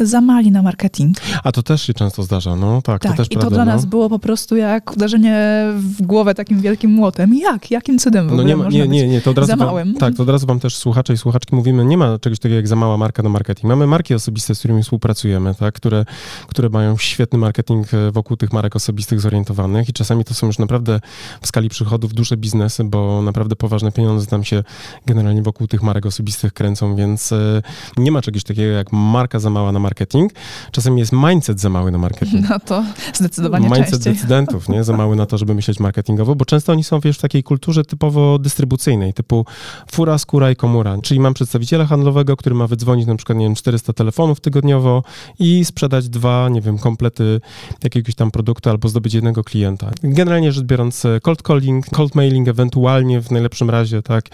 Za mali na marketing. A to też się często zdarza, no tak, tak to też i prawda, to dla no. nas było po prostu jak uderzenie w głowę takim wielkim młotem. Jak? Jakim w no ogóle no nie, ma, nie, nie, nie, to od razu za? Wam, tak, to od razu wam też słuchacze i słuchaczki mówimy, nie ma czegoś takiego jak za mała marka na marketing. Mamy marki osobiste, z którymi współpracujemy, tak, które, które mają świetny marketing e, wokół tych marek osobistych zorientowanych i czasami to są już naprawdę w skali przychodów duże biznesy, bo naprawdę poważne pieniądze tam się generalnie wokół tych marek osobistych kręcą, więc e, nie ma czegoś takiego jak marka za mała na marketing. Czasem jest mindset za mały na marketing. No to zdecydowanie Mindset częściej. decydentów, nie? Za mały na to, żeby myśleć marketingowo, bo często oni są, wiesz, w takiej kulturze typowo dystrybucyjnej, typu fura, skóra i komura. Czyli mam przedstawiciela handlowego, który ma wydzwonić na przykład, nie wiem, 400 telefonów tygodniowo i sprzedać dwa, nie wiem, komplety jakiegoś tam produktu albo zdobyć jednego klienta. Generalnie rzecz biorąc, cold calling, cold mailing ewentualnie w najlepszym razie, tak,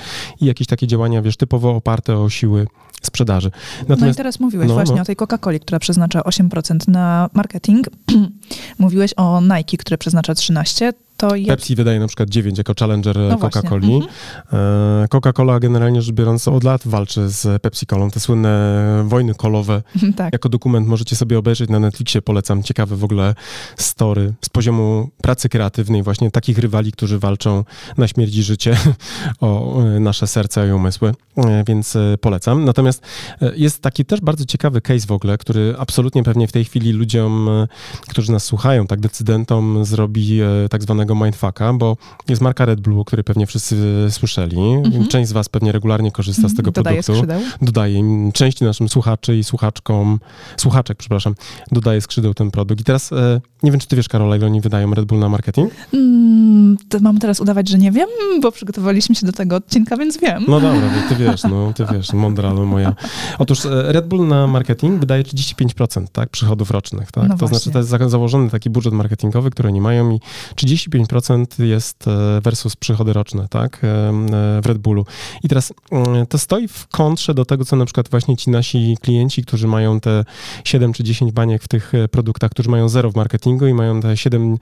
i jakieś takie działania, wiesz, typowo oparte o siły sprzedaży. Natomiast, no i teraz mówiłeś no, właśnie no. o tej Coca-Coli, która przeznacza 8% na marketing. mówiłeś o Nike, które przeznacza 13%. To... Jak... Pepsi wydaje na przykład 9 jako challenger no Coca-Coli. Mhm. E, Coca-Cola generalnie rzecz biorąc od lat walczy z Pepsi-Colą. Te słynne wojny kolowe. tak. Jako dokument możecie sobie obejrzeć na Netflixie. Polecam ciekawe w ogóle story z poziomu pracy kreatywnej właśnie takich rywali, którzy walczą na śmierć i życie o e, nasze serca i umysły, e, więc polecam. Natomiast jest taki też bardzo ciekawy case w ogóle, który absolutnie pewnie w tej chwili ludziom, którzy nas słuchają, tak decydentom zrobi tak zwanego mindfucka, bo jest marka Red Bull, o której pewnie wszyscy słyszeli. Mhm. Część z was pewnie regularnie korzysta z tego Dodaje produktu. Skrzydeł. Dodaje im części naszym słuchaczy i słuchaczkom, słuchaczek, przepraszam, dodaje skrzydeł ten produkt. I teraz e, nie wiem, czy ty wiesz, Karola, ile oni wydają Red Bull na marketing? Mm, mam teraz udawać, że nie wiem, bo przygotowaliśmy się do tego odcinka, więc wiem. No dobra, ty wiesz, no, ty wiesz, mądra moja. Otóż e, Red Bull na marketing wydaje 35%, tak, przychodów rocznych, tak? No to właśnie. znaczy, to jest założony taki budżet marketingowy, który oni mają i 35% jest e, versus przychody roczne, tak, e, w Red Bullu. I teraz mm, to stoi w kontrze do tego, co na przykład właśnie ci nasi klienci, którzy mają te 7 czy 10 baniek w tych produktach, którzy mają zero w marketingu i mają te 7,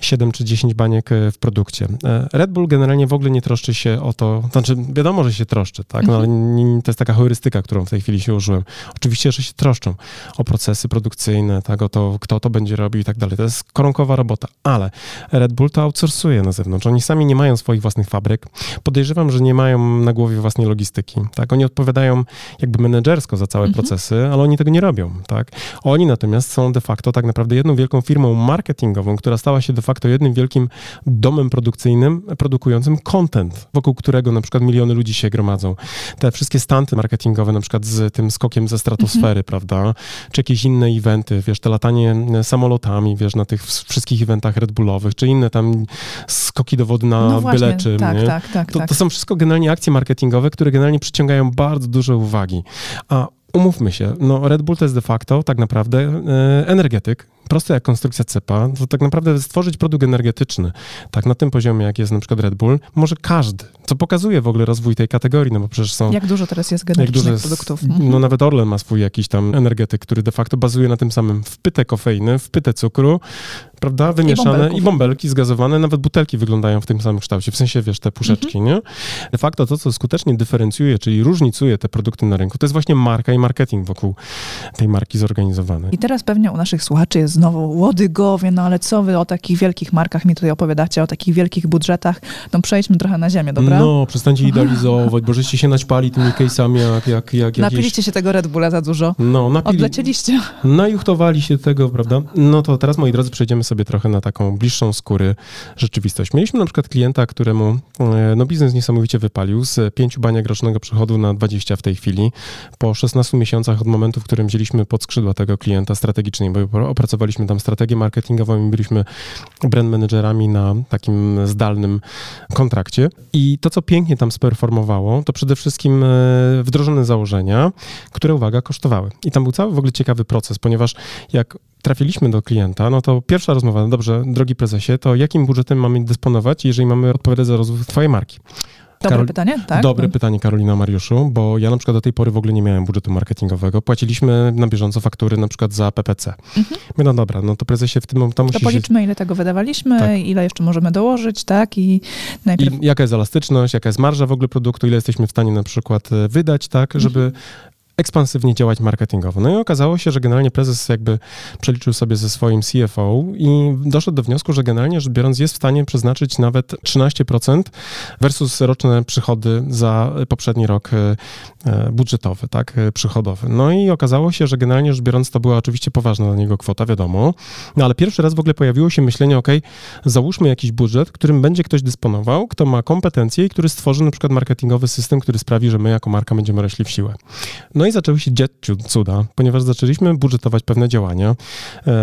7 czy 10 baniek w produkcie. Red Bull generalnie w ogóle nie troszczy się o to, znaczy wiadomo, że się troszczy, tak, no, mhm. to jest taka heurystyka, którą w tej chwili się użyłem. Oczywiście, że się troszczą o procesy produkcyjne, tak, o to, kto to będzie robił i tak dalej. To jest koronkowa robota, ale Red Bull to outsourcuje na zewnątrz. Oni sami nie mają swoich własnych fabryk. Podejrzewam, że nie mają na głowie własnej logistyki, tak. Oni odpowiadają jakby menedżersko za całe mhm. procesy, ale oni tego nie robią, tak. Oni natomiast są de facto tak naprawdę jedną wielką firmą marketingową, która stała się de facto jednym wielkim domem produkcyjnym, produkującym content, wokół którego na przykład miliony ludzi się gromadzą. Te wszystkie stanty marketingowe, na przykład z tym skokiem ze stratosfery, mhm. prawda? Czy jakieś inne eventy, wiesz, te latanie samolotami, wiesz, na tych wszystkich eventach Red Bullowych, czy inne tam skoki do wody na no byle czym, tak, nie? Tak, tak, to, tak. to są wszystko generalnie akcje marketingowe, które generalnie przyciągają bardzo dużo uwagi. A umówmy się, no Red Bull to jest de facto tak naprawdę e, energetyk, proste jak konstrukcja cepa, to tak naprawdę stworzyć produkt energetyczny, tak na tym poziomie, jak jest na przykład Red Bull, może każdy, co pokazuje w ogóle rozwój tej kategorii, no bo przecież są... Jak dużo teraz jest genetycznych jest, produktów. No nawet Orlen ma swój jakiś tam energetyk, który de facto bazuje na tym samym wpyte kofeiny, wpyte cukru, prawda, wymieszane i, i bąbelki zgazowane, nawet butelki wyglądają w tym samym kształcie, w sensie, wiesz, te puszeczki, mhm. nie? De facto to, co skutecznie dyferencjuje, czyli różnicuje te produkty na rynku, to jest właśnie marka i marketing wokół tej marki zorganizowanej. I teraz pewnie u naszych słuchaczy jest znowu łodygowie, no ale co wy o takich wielkich markach mi tutaj opowiadacie, o takich wielkich budżetach? No przejdźmy trochę na ziemię, dobra? No, przestańcie idealizować, bo żeście się naćpali tymi case'ami jak, jak, jak Napiliście jakieś... się tego Red Bulla za dużo. No, napili... Odlecieliście. Najuchtowali się tego, prawda? No to teraz, moi drodzy, przejdziemy sobie trochę na taką bliższą skóry rzeczywistość. Mieliśmy na przykład klienta, któremu e, no, biznes niesamowicie wypalił z 5 baniek rocznego przychodu na 20 w tej chwili. Po 16 miesiącach od momentu, w którym wzięliśmy pod skrzydła tego klienta strategicznie, bo opracowaliśmy tam strategię marketingową i byliśmy brand managerami na takim zdalnym kontrakcie. I to, co pięknie tam sperformowało, to przede wszystkim e, wdrożone założenia, które, uwaga, kosztowały. I tam był cały w ogóle ciekawy proces, ponieważ jak trafiliśmy do klienta, no to pierwsza rozmowa, no dobrze, drogi prezesie, to jakim budżetem mamy dysponować, jeżeli mamy odpowiadać za rozwój twojej marki? Dobre Karol... pytanie, tak? Dobre no. pytanie, Karolina Mariuszu, bo ja na przykład do tej pory w ogóle nie miałem budżetu marketingowego. Płaciliśmy na bieżąco faktury na przykład za PPC. Mhm. No dobra, no to prezesie w tym momencie... To policzmy, ile tego wydawaliśmy, tak. ile jeszcze możemy dołożyć, tak? I, najpierw... I jaka jest elastyczność, jaka jest marża w ogóle produktu, ile jesteśmy w stanie na przykład e, wydać, tak? Żeby mhm ekspansywnie działać marketingowo. No i okazało się, że generalnie prezes jakby przeliczył sobie ze swoim CFO i doszedł do wniosku, że generalnie rzecz biorąc jest w stanie przeznaczyć nawet 13% versus roczne przychody za poprzedni rok e, e, budżetowy, tak, e, przychodowy. No i okazało się, że generalnie rzecz biorąc to była oczywiście poważna dla niego kwota, wiadomo, no ale pierwszy raz w ogóle pojawiło się myślenie, ok, załóżmy jakiś budżet, którym będzie ktoś dysponował, kto ma kompetencje i który stworzy na przykład marketingowy system, który sprawi, że my jako marka będziemy rośli w siłę. No i i zaczęły się dziać cuda, ponieważ zaczęliśmy budżetować pewne działania. E,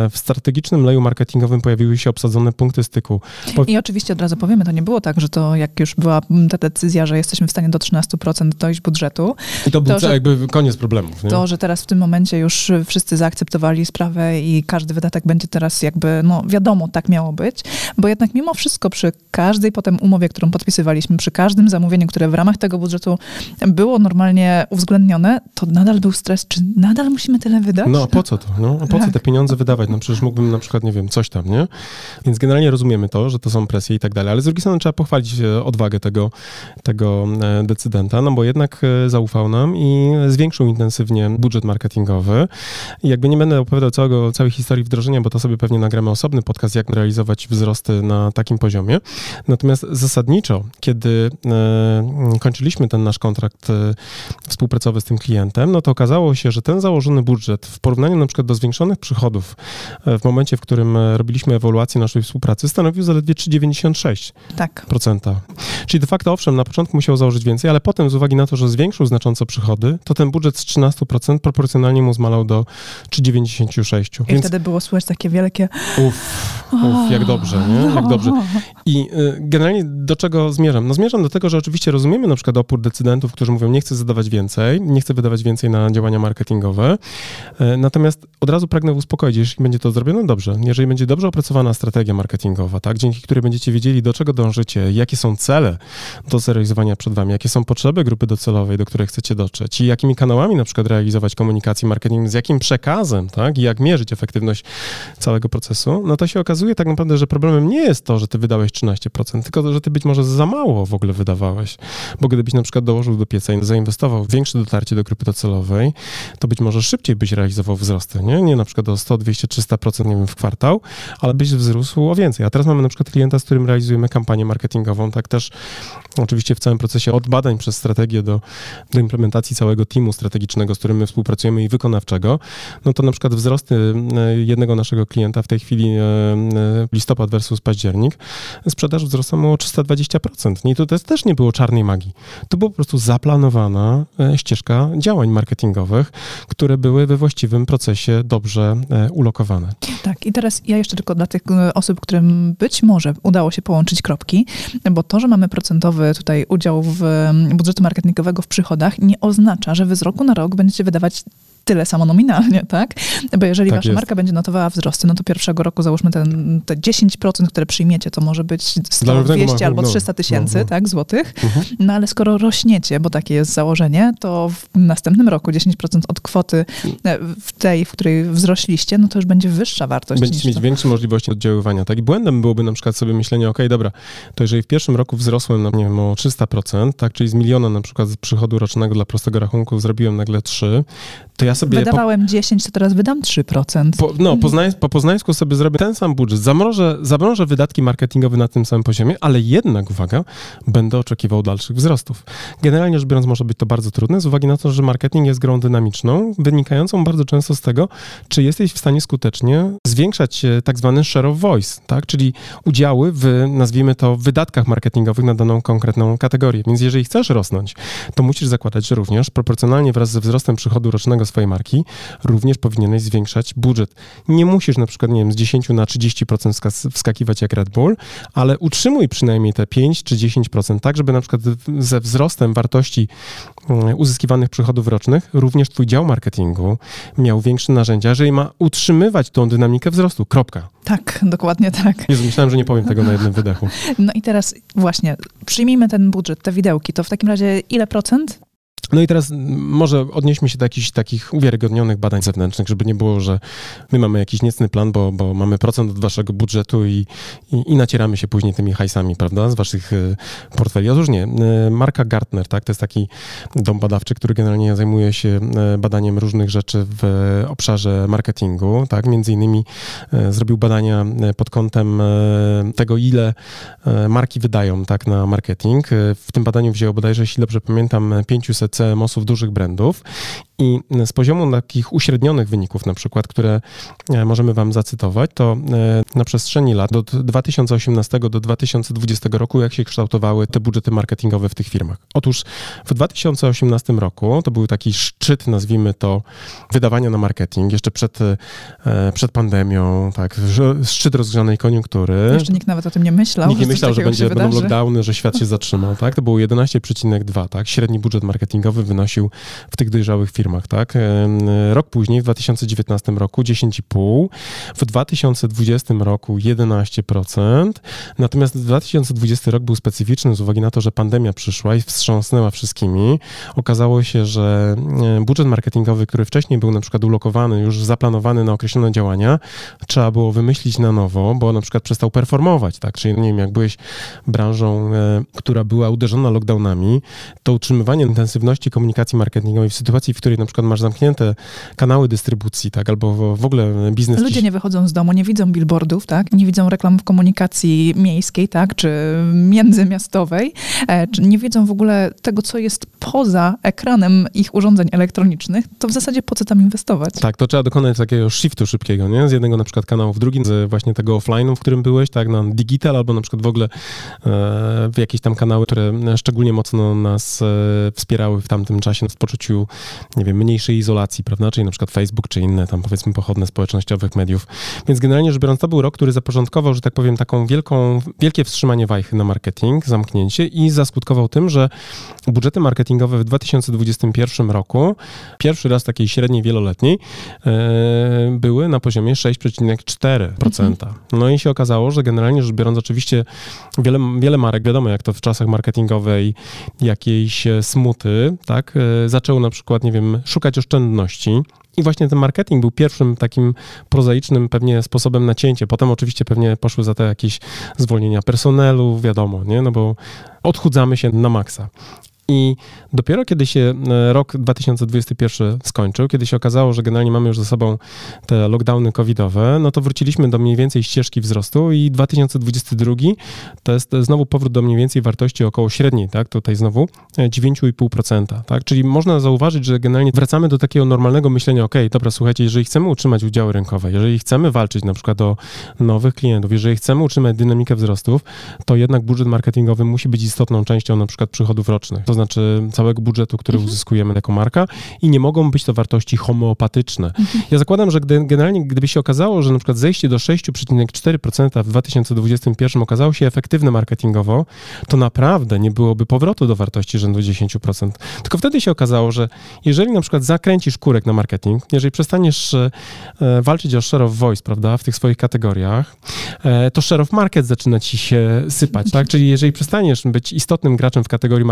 w strategicznym leju marketingowym pojawiły się obsadzone punkty styku. Po... I oczywiście od razu powiemy, to nie było tak, że to jak już była ta decyzja, że jesteśmy w stanie do 13% dojść budżetu. I to był to, że, jakby koniec problemów. Nie? To, że teraz w tym momencie już wszyscy zaakceptowali sprawę i każdy wydatek będzie teraz jakby, no wiadomo, tak miało być, bo jednak mimo wszystko przy każdej potem umowie, którą podpisywaliśmy, przy każdym zamówieniu, które w ramach tego budżetu było normalnie uwzględnione, to nadal był stres, czy nadal musimy tyle wydać? No a po co to? No, a po co Tak. te pieniądze wydawać? No przecież mógłbym na przykład, nie wiem, coś tam, nie? Więc generalnie rozumiemy to, że to są presje i tak dalej, ale z drugiej strony trzeba pochwalić e, odwagę tego, tego e, decydenta, no bo jednak e, zaufał nam i zwiększył intensywnie budżet marketingowy. I jakby nie będę opowiadał całego, całej historii wdrożenia, bo to sobie pewnie nagramy osobny podcast, jak realizować wzrosty na takim poziomie. Natomiast zasadniczo, kiedy kończyliśmy ten nasz kontrakt współpracowy z tym klientem, no to okazało się, że ten założony budżet w porównaniu na przykład do zwiększonych przychodów e, w momencie, w którym e, robiliśmy ewaluację naszej współpracy, stanowił zaledwie 3,96%. Tak. Czyli de facto, owszem, na początku musiał założyć więcej, ale potem z uwagi na to, że zwiększył znacząco przychody, to ten budżet z 13% proporcjonalnie mu zmalał do 3,96%. I wtedy było słychać takie wielkie... Uff, uff, jak dobrze, nie? Jak dobrze. I y, generalnie do czego zmierzam? No zmierzam do tego, że oczywiście rozumiemy na przykład opór decydentów, którzy mówią, nie chcę zadawać więcej, nie chcę wydawać więcej na działania marketingowe. E, Natomiast od razu pragnę uspokoić, jeśli będzie to zrobione, dobrze. Jeżeli będzie dobrze opracowana strategia marketingowa, tak, dzięki której będziecie wiedzieli, do czego dążycie, jakie są cele do zrealizowania przed wami, jakie są potrzeby grupy docelowej, do której chcecie dotrzeć i jakimi kanałami na przykład realizować komunikację marketing, z jakim przekazem, tak, i jak mierzyć efektywność całego procesu, no to się okazuje tak naprawdę, że problemem nie jest to, że ty wydałeś 13%, tylko to, że ty być może za mało w ogóle wydawałeś. Bo gdybyś na przykład dołożył do pieca i zainwestował większe dotarcie do grupy docelowej, to być może szybciej byś realizował wzrosty, nie? Nie na przykład o 100, 200, 300% nie wiem, w kwartał, ale byś wzrósł o więcej. A teraz mamy na przykład klienta, z którym realizujemy kampanię marketingową, tak też oczywiście w całym procesie od badań przez strategię do, do implementacji całego teamu strategicznego, z którym my współpracujemy i wykonawczego, no to na przykład wzrosty e, jednego naszego klienta w tej chwili e, e, listopad versus październik, sprzedaż wzrosła o 320%. I to też- nie było czarnej magii. To była po prostu zaplanowana ścieżka działań marketingowych, które były we właściwym procesie dobrze e, ulokowane. Tak, i teraz ja jeszcze tylko dla tych e, osób, którym być może udało się połączyć kropki, bo to, że mamy procentowy tutaj udział w budżetu marketingowego w przychodach, nie oznacza, że wy z roku na rok będziecie wydawać tyle samo nominalnie, tak? Bo jeżeli Tak wasza jest. marka będzie notowała wzrosty, no to pierwszego roku załóżmy ten, te 10%, które przyjmiecie, to może być 100, Dla równego 200 albo machu, no, 300 tysięcy, no, no. tak, złotych. Mhm. No ale skoro rośniecie, bo takie jest założenie, to w następnym roku 10% od kwoty e, w tej, w której wzrośliście, no to już będzie wyższa wartość Będziecie mieć to. większe możliwości oddziaływania. Tak? I błędem byłoby na przykład sobie myślenie, ok, dobra, to jeżeli w pierwszym roku wzrosłem na, nie wiem, o 300%, tak, czyli z miliona na przykład z przychodu rocznego dla prostego rachunku zrobiłem nagle 3, to ja sobie... po- Wydawałem 10, to teraz wydam 3%. Po, no, po, znań, po poznańsku sobie zrobię ten sam budżet, zamrożę, zamrożę wydatki marketingowe na tym samym poziomie, ale jednak, uwaga, będę oczekiwał dalszych wzrostów. Generalnie rzecz biorąc, może być to bardzo trudne, z uwagi na to, że marketing jest grą dynamiczną, wynikającą bardzo często z tego, czy jesteś w stanie skutecznie zwiększać e, tak zwany share of voice, tak? czyli udziały w, nazwijmy to, wydatkach marketingowych na daną konkretną kategorię. Więc jeżeli chcesz rosnąć, to musisz zakładać, że również proporcjonalnie wraz ze wzrostem przychodu rocznego swojej marki, również powinieneś zwiększać budżet. Nie musisz na przykład, nie wiem, z 10 na 30% wska- wskakiwać jak Red Bull, ale utrzymuj przynajmniej te 5 czy 10%, tak, żeby na przykład ze wzrostem wartości mm, uzyskiwanych przychodów rocznych również twój dział marketingu miał większe narzędzia, jeżeli ma utrzymywać tą dynamikę wzrostu. Kropka. Tak, dokładnie tak. Jezu, myślałem, że nie powiem tego na jednym wydechu. No i teraz właśnie, przyjmijmy ten budżet, te widełki, to w takim razie ile procent? No i teraz może odnieśmy się do jakichś takich uwiarygodnionych badań zewnętrznych, żeby nie było, że my mamy jakiś niecny plan, bo, bo mamy procent od waszego budżetu i, i, i nacieramy się później tymi hajsami, prawda, z waszych y, portfeli. Otóż nie. Y, Marka Gartner, tak, to jest taki dom badawczy, który generalnie zajmuje się y, badaniem różnych rzeczy w obszarze marketingu, tak, między innymi zrobił badania pod kątem tego, ile marki wydają, tak, na marketing. W tym badaniu wzięło bodajże, jeśli dobrze pamiętam, 500 CMO-sów dużych brandów i z poziomu takich uśrednionych wyników na przykład, które e, możemy wam zacytować, to e, na przestrzeni lat od 2018 do 2020 roku, jak się kształtowały te budżety marketingowe w tych firmach. Otóż w 2018 roku to był taki szczyt, nazwijmy to, wydawania na marketing, jeszcze przed, e, przed pandemią, tak, szczyt rozgrzanej koniunktury. Jeszcze nikt nawet o tym nie myślał. Nikt nie myślał, że będzie, będą wydarzy. lockdowny, że świat się zatrzymał, tak? To było 11,2, tak? Średni budżet marketingowy marketingowy wynosił w tych dojrzałych firmach, tak? Rok później, w 2019 roku 10,5%, w 2020 roku 11%, natomiast 2020 rok był specyficzny z uwagi na to, że pandemia przyszła i wstrząsnęła wszystkimi. Okazało się, że budżet marketingowy, który wcześniej był na przykład ulokowany, już zaplanowany na określone działania, trzeba było wymyślić na nowo, bo na przykład przestał performować, tak? Czyli nie wiem, jak byłeś branżą, e, która była uderzona lockdownami, to utrzymywanie intensywności komunikacji marketingowej w sytuacji, w której na przykład masz zamknięte kanały dystrybucji, tak, albo w ogóle biznes... Ludzie nie wychodzą z domu, nie widzą billboardów, tak, nie widzą reklam w komunikacji miejskiej, tak, czy międzymiastowej, e, czy nie wiedzą w ogóle tego, co jest poza ekranem ich urządzeń elektronicznych, to w zasadzie po co tam inwestować? Tak, to trzeba dokonać takiego shiftu szybkiego, nie? Z jednego na przykład kanału w drugi, z właśnie tego offline'u, w którym byłeś, tak, na digital, albo na przykład w ogóle e, w jakieś tam kanały, które szczególnie mocno nas e, wspierały w tamtym czasie w poczuciu, nie wiem, mniejszej izolacji, prawda, czyli na przykład Facebook, czy inne tam powiedzmy pochodne społecznościowych mediów. Więc generalnie rzecz biorąc, to był rok, który zaporządkował, że tak powiem, taką wielką, wielkie wstrzymanie wajchy na marketing, zamknięcie i zaskutkował tym, że budżety marketingowe w 2021 roku, pierwszy raz takiej średniej wieloletniej, e, były na poziomie 6,4%. Mhm. No i się okazało, że generalnie rzecz biorąc, oczywiście wiele, wiele marek, wiadomo jak to w czasach marketingowej jakiejś smuty, tak, e, zaczęło na przykład, nie wiem, szukać oszczędności, i właśnie ten marketing był pierwszym takim prozaicznym pewnie sposobem na cięcie. Potem oczywiście pewnie poszły za to jakieś zwolnienia personelu, wiadomo, nie? No bo odchudzamy się na maksa. I dopiero kiedy się e, rok 2021 skończył, kiedy się okazało, że generalnie mamy już za sobą te lockdowny covidowe, no to wróciliśmy do mniej więcej ścieżki wzrostu i 2022 to jest znowu powrót do mniej więcej wartości około średniej, tak, tutaj znowu 9,5%, e, tak, czyli można zauważyć, że generalnie wracamy do takiego normalnego myślenia, ok, dobra, słuchajcie, jeżeli chcemy utrzymać udziały rynkowe, jeżeli chcemy walczyć na przykład o nowych klientów, jeżeli chcemy utrzymać dynamikę wzrostów, to jednak budżet marketingowy musi być istotną częścią na przykład przychodów rocznych. To znaczy całego budżetu, który mhm. uzyskujemy jako marka i nie mogą być to wartości homeopatyczne. Mhm. Ja zakładam, że gdy, generalnie gdyby się okazało, że na przykład zejście do 6,4% w 2021 okazało się efektywne marketingowo, to naprawdę nie byłoby powrotu do wartości rzędu 10%. Tylko wtedy się okazało, że jeżeli na przykład zakręcisz kurek na marketing, jeżeli przestaniesz e, walczyć o share of voice, prawda, w tych swoich kategoriach, e, to share of market zaczyna ci się sypać, tak? Czyli jeżeli przestaniesz być istotnym graczem w kategorii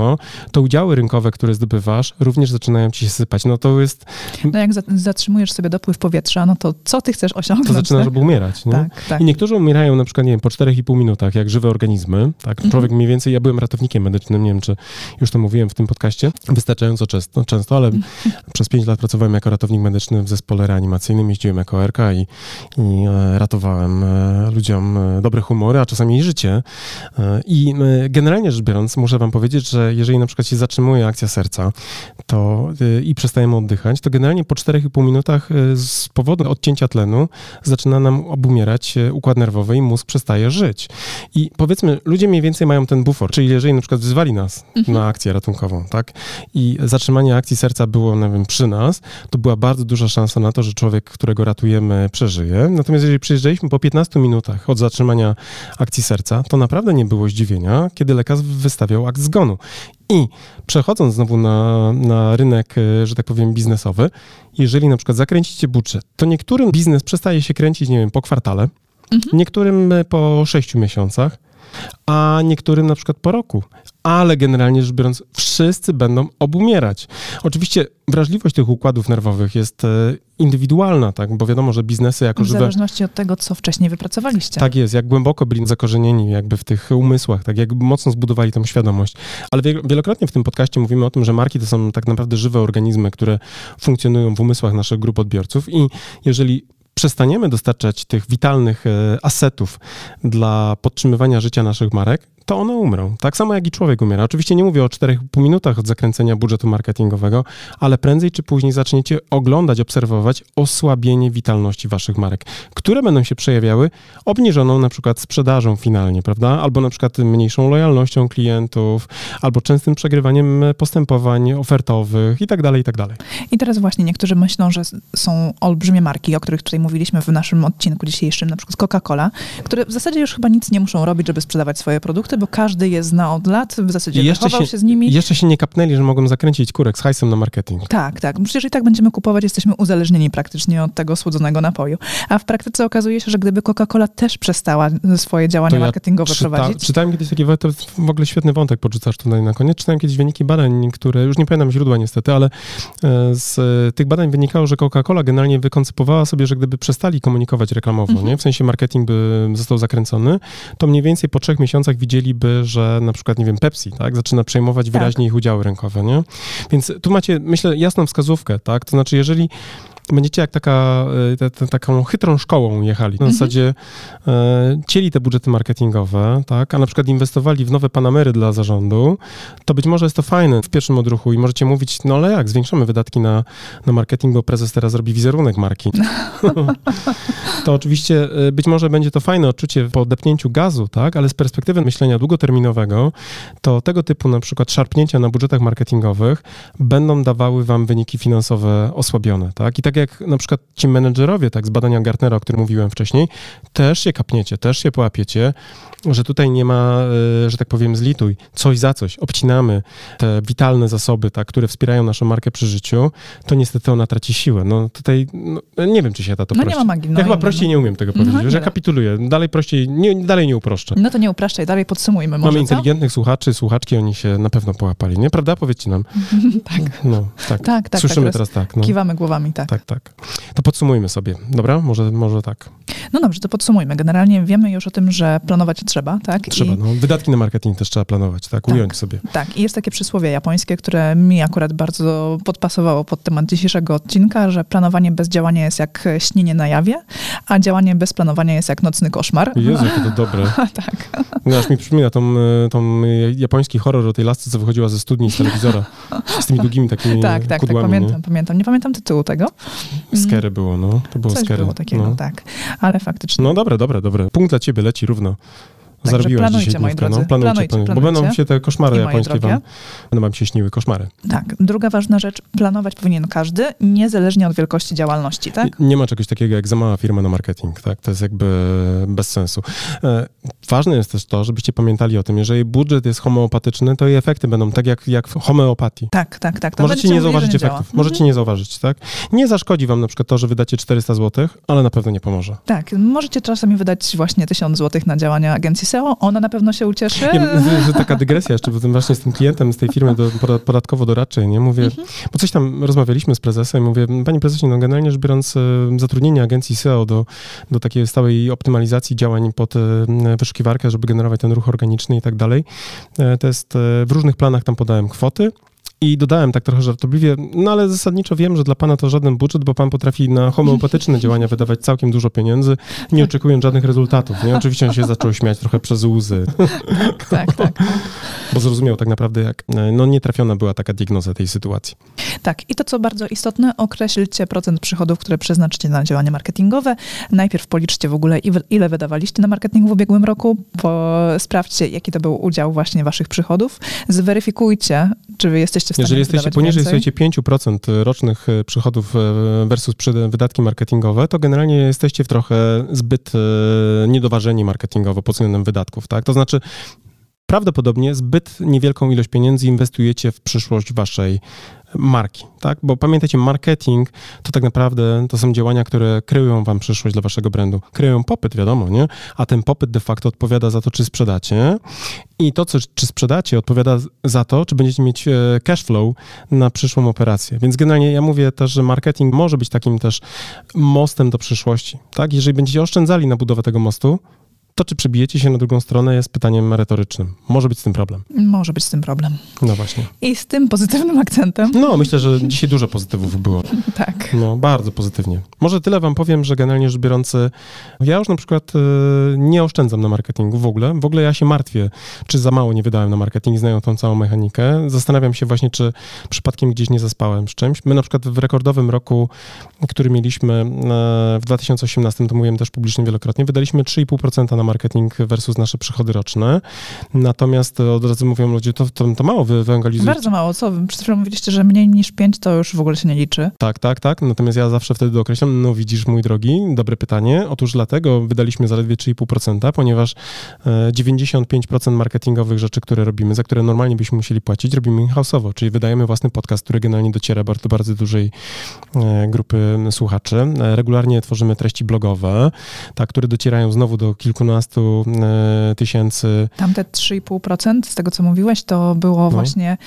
marketingowo, to udziały rynkowe, które zdobywasz, również zaczynają ci się sypać. No to jest... No jak zatrzymujesz sobie dopływ powietrza, no to co ty chcesz osiągnąć? To zaczyna, tak? żeby umierać. Nie? Tak, tak. I niektórzy umierają na przykład, nie wiem, po 4,5 minutach, jak żywe organizmy. Tak? Mhm. Człowiek mniej więcej, ja byłem ratownikiem medycznym, nie wiem, czy już to mówiłem w tym podcaście, wystarczająco często, często ale mhm. przez 5 lat pracowałem jako ratownik medyczny w zespole reanimacyjnym, jeździłem jako RK i, i e, ratowałem e, ludziom e, dobre humory, a czasami i życie. I generalnie rzecz biorąc, muszę wam powiedzieć, że jeżeli na przykład się zatrzymuje akcja serca to, y, i przestajemy oddychać, to generalnie po 4,5 minutach y, z powodu odcięcia tlenu zaczyna nam obumierać y, układ nerwowy i mózg przestaje żyć. I powiedzmy, ludzie mniej więcej mają ten bufor, czyli jeżeli na przykład wzwali nas mhm. na akcję ratunkową, tak, i zatrzymanie akcji serca było, nie wiem, przy nas, to była bardzo duża szansa na to, że człowiek, którego ratujemy, przeżyje. Natomiast jeżeli przyjeżdżaliśmy po 15 minutach od zatrzymania akcji serca, to naprawdę nie było zdziwienia, kiedy lekarz wystawiał akt zgonu. I przechodząc znowu na, na rynek, e, że tak powiem, biznesowy, jeżeli na przykład zakręcicie budżet, to niektórym biznes przestaje się kręcić, nie wiem, po kwartale, mhm. niektórym po sześciu miesiącach, a niektórym na przykład po roku. Ale generalnie rzecz biorąc, wszyscy będą obumierać. Oczywiście wrażliwość tych układów nerwowych jest e, indywidualna, tak? bo wiadomo, że biznesy jako żywe... W zależności od tego, co wcześniej wypracowaliście. Tak jest, jak głęboko byli zakorzenieni jakby w tych umysłach, tak jak mocno zbudowali tą świadomość. Ale wielokrotnie w tym podcaście mówimy o tym, że marki to są tak naprawdę żywe organizmy, które funkcjonują w umysłach naszych grup odbiorców i jeżeli przestaniemy dostarczać tych witalnych e, asetów dla podtrzymywania życia naszych marek, to one umrą. Tak samo jak i człowiek umiera. Oczywiście nie mówię o 4,5 minutach od zakręcenia budżetu marketingowego, ale prędzej czy później zaczniecie oglądać, obserwować osłabienie witalności waszych marek, które będą się przejawiały obniżoną na przykład sprzedażą finalnie, prawda? Albo na przykład mniejszą lojalnością klientów, albo częstym przegrywaniem postępowań ofertowych i tak dalej, i tak dalej. I teraz właśnie niektórzy myślą, że są olbrzymie marki, o których tutaj mówiliśmy w naszym odcinku dzisiejszym, na przykład Coca-Cola, które w zasadzie już chyba nic nie muszą robić, żeby sprzedawać swoje produkty, bo każdy je zna od lat, w zasadzie jeszcze wychował się, się, z nimi. Jeszcze się nie kapnęli, że mogą zakręcić kurek z hajsem na marketing. Tak, tak. Przecież i tak będziemy kupować, jesteśmy uzależnieni praktycznie od tego słodzonego napoju. A w praktyce okazuje się, że gdyby Coca-Cola też przestała swoje działania ja marketingowe czyta, prowadzić. Czytałem kiedyś taki, to w ogóle świetny wątek podrzucasz tutaj na koniec. Czytałem kiedyś wyniki badań, które, już nie pamiętam źródła niestety, ale e, z tych badań wynikało, że Coca-Cola generalnie wykoncypowała sobie, że gdyby przestali komunikować reklamowo, mhm. nie? w sensie marketing by został zakręcony, to mniej więcej po trzech miesiącach widzieliby, że na przykład, nie wiem, Pepsi, tak, zaczyna przejmować tak. wyraźnie ich udziały rynkowe, nie? Więc tu macie, myślę, jasną wskazówkę, tak? To znaczy, jeżeli będziecie jak taka, te, te, taką chytrą szkołą jechali. Na mhm. zasadzie e, cieli te budżety marketingowe, tak, a na przykład inwestowali w nowe Panamery dla zarządu, to być może jest to fajne w pierwszym odruchu i możecie mówić, no ale jak, zwiększamy wydatki na, na marketing, bo prezes teraz robi wizerunek marki. to oczywiście e, być może będzie to fajne odczucie po odepnięciu gazu, tak, ale z perspektywy myślenia długoterminowego, to tego typu na przykład szarpnięcia na budżetach marketingowych będą dawały wam wyniki finansowe osłabione, tak, i tak jak na przykład ci menedżerowie, tak z badania Gartnera, o którym mówiłem wcześniej, też się kapniecie, też się połapiecie, że tutaj nie ma, e, że tak powiem, zlituj, coś za coś, obcinamy te witalne zasoby, tak, które wspierają naszą markę przy życiu, to niestety ona traci siłę. No tutaj, no, nie wiem, czy się da to no, prościej. Nie ma magii. No ja chyba prościej nie umiem tego no, powiedzieć, no, że kapituluję, dalej prościej, nie, dalej nie uproszczę. No to nie upraszczaj, dalej podsumujmy może, Mamy inteligentnych co? słuchaczy, słuchaczki, oni się na pewno połapali, nie? Prawda? Powiedzcie nam. tak. No, tak. tak, tak. Słyszymy tak, teraz tak. No. Kiwamy głowami, tak. Tak, tak. To podsumujmy sobie, dobra? Może, może tak. No dobrze, to podsumujmy. Generalnie wiemy już o tym, że planować trzeba, tak? Trzeba, I... no. Wydatki na marketing też trzeba planować, tak? tak? Ująć sobie. Tak, i jest takie przysłowie japońskie, które mi akurat bardzo podpasowało pod temat dzisiejszego odcinka, że planowanie bez działania jest jak śnienie na jawie, a działanie bez planowania jest jak nocny koszmar. Jezu, jakie to dobre. tak. No, aż mi przypomina tą, tą japoński horror o tej lasce, co wychodziła ze studni z telewizora. Z tymi długimi takimi Tak, tak, kudłami, tak, pamiętam, nie? pamiętam. Nie pamiętam tytułu tego. Skery było, no. To było Coś skery. było takiego, no. tak. Ale faktycznie. No dobre, dobre, dobre. Punkt dla ciebie leci równo. Także Zarobiłaś planujcie, dzisiaj moi drodzy. No, planujcie, planujcie, planujcie. Bo będą się te koszmary I japońskie wam, będą wam się śniły, koszmary. Tak. Druga ważna rzecz, planować powinien każdy, niezależnie od wielkości działalności, tak? Nie, nie ma czegoś takiego jak za mała firma na marketing, tak? To jest jakby bez sensu. E, ważne jest też to, żebyście pamiętali o tym, jeżeli budżet jest homeopatyczny, to i efekty będą tak jak, jak w homeopatii. Tak, tak, tak. To możecie nie zauważyć efektów, możecie mhm. nie zauważyć, tak? Nie zaszkodzi wam na przykład to, że wydacie 400 zł, ale na pewno nie pomoże. Tak, możecie czasami wydać właśnie 1000 zł na działania agencji SEO, ona na pewno się ucieszy. Nie, że taka dygresja jeszcze, bo tym właśnie z tym klientem z tej firmy do, podatkowo-doradczej, nie? Mówię, mhm. bo coś tam rozmawialiśmy z prezesem i mówię, panie prezesie, no generalnie rzecz biorąc e, zatrudnienie agencji SEO do, do takiej stałej optymalizacji działań pod e, wyszukiwarkę, żeby generować ten ruch organiczny i tak dalej, e, to jest w różnych planach tam podałem kwoty, i dodałem tak trochę żartobliwie, no ale zasadniczo wiem, że dla pana to żaden budżet, bo pan potrafi na homeopatyczne działania wydawać całkiem dużo pieniędzy, nie oczekując żadnych rezultatów. Nie? Oczywiście on się zaczął śmiać trochę przez łzy. Tak, tak. Bo zrozumiał tak naprawdę, jak no, nietrafiona była taka diagnoza tej sytuacji. Tak, i to co bardzo istotne, określcie procent przychodów, które przeznaczycie na działania marketingowe. Najpierw policzcie w ogóle, ile wydawaliście na marketing w ubiegłym roku, bo sprawdźcie, jaki to był udział właśnie waszych przychodów. Zweryfikujcie, czy wy jesteście w stanie Jeżeli jesteście poniżej słuchajcie, 5% rocznych e, przychodów e, versus wydatki marketingowe, to generalnie jesteście w trochę zbyt niedoważeni marketingowo pod względem wydatków, tak? To znaczy prawdopodobnie zbyt niewielką ilość pieniędzy inwestujecie w przyszłość waszej marki, tak? Bo pamiętajcie, marketing to tak naprawdę to są działania, które kryją wam przyszłość dla waszego brandu. Kryją popyt, wiadomo, nie? A ten popyt de facto odpowiada za to, czy sprzedacie i to, co, czy sprzedacie, odpowiada za to, czy będziecie mieć e, cash flow na przyszłą operację. Więc generalnie ja mówię też, że marketing może być takim też mostem do przyszłości, tak? Jeżeli będziecie oszczędzali na budowę tego mostu, to, czy przebijecie się na drugą stronę, jest pytaniem retorycznym. Może być z tym problem. Może być z tym problem. No właśnie. I z tym pozytywnym akcentem. No, myślę, że dzisiaj dużo pozytywów było. tak. No, bardzo pozytywnie. Może tyle wam powiem, że generalnie rzecz biorąc, ja już na przykład y, nie oszczędzam na marketingu w ogóle. W ogóle ja się martwię, czy za mało nie wydałem na marketing, znają tą całą mechanikę. Zastanawiam się właśnie, czy przypadkiem gdzieś nie zaspałem z czymś. My na przykład w rekordowym roku, który mieliśmy y, w 2018, to mówiłem też publicznie wielokrotnie, wydaliśmy 3,5% na marketing versus nasze przychody roczne. Natomiast od razu mówią ludzie, to, to, to mało wy. Bardzo mało. Co? Przed chwilą mówiliście, że mniej niż 5 to już w ogóle się nie liczy. Tak, tak, tak. Natomiast ja zawsze wtedy dookreślam, no widzisz, mój drogi, dobre pytanie. Otóż dlatego wydaliśmy zaledwie 3,5%, ponieważ 95% marketingowych rzeczy, które robimy, za które normalnie byśmy musieli płacić, robimy in-house'owo, czyli wydajemy własny podcast, który generalnie dociera do bardzo dużej grupy słuchaczy. Regularnie tworzymy treści blogowe, tak, które docierają znowu do kilkunastu tysięcy. Tamte 3,5% z tego, co mówiłeś, to było no. właśnie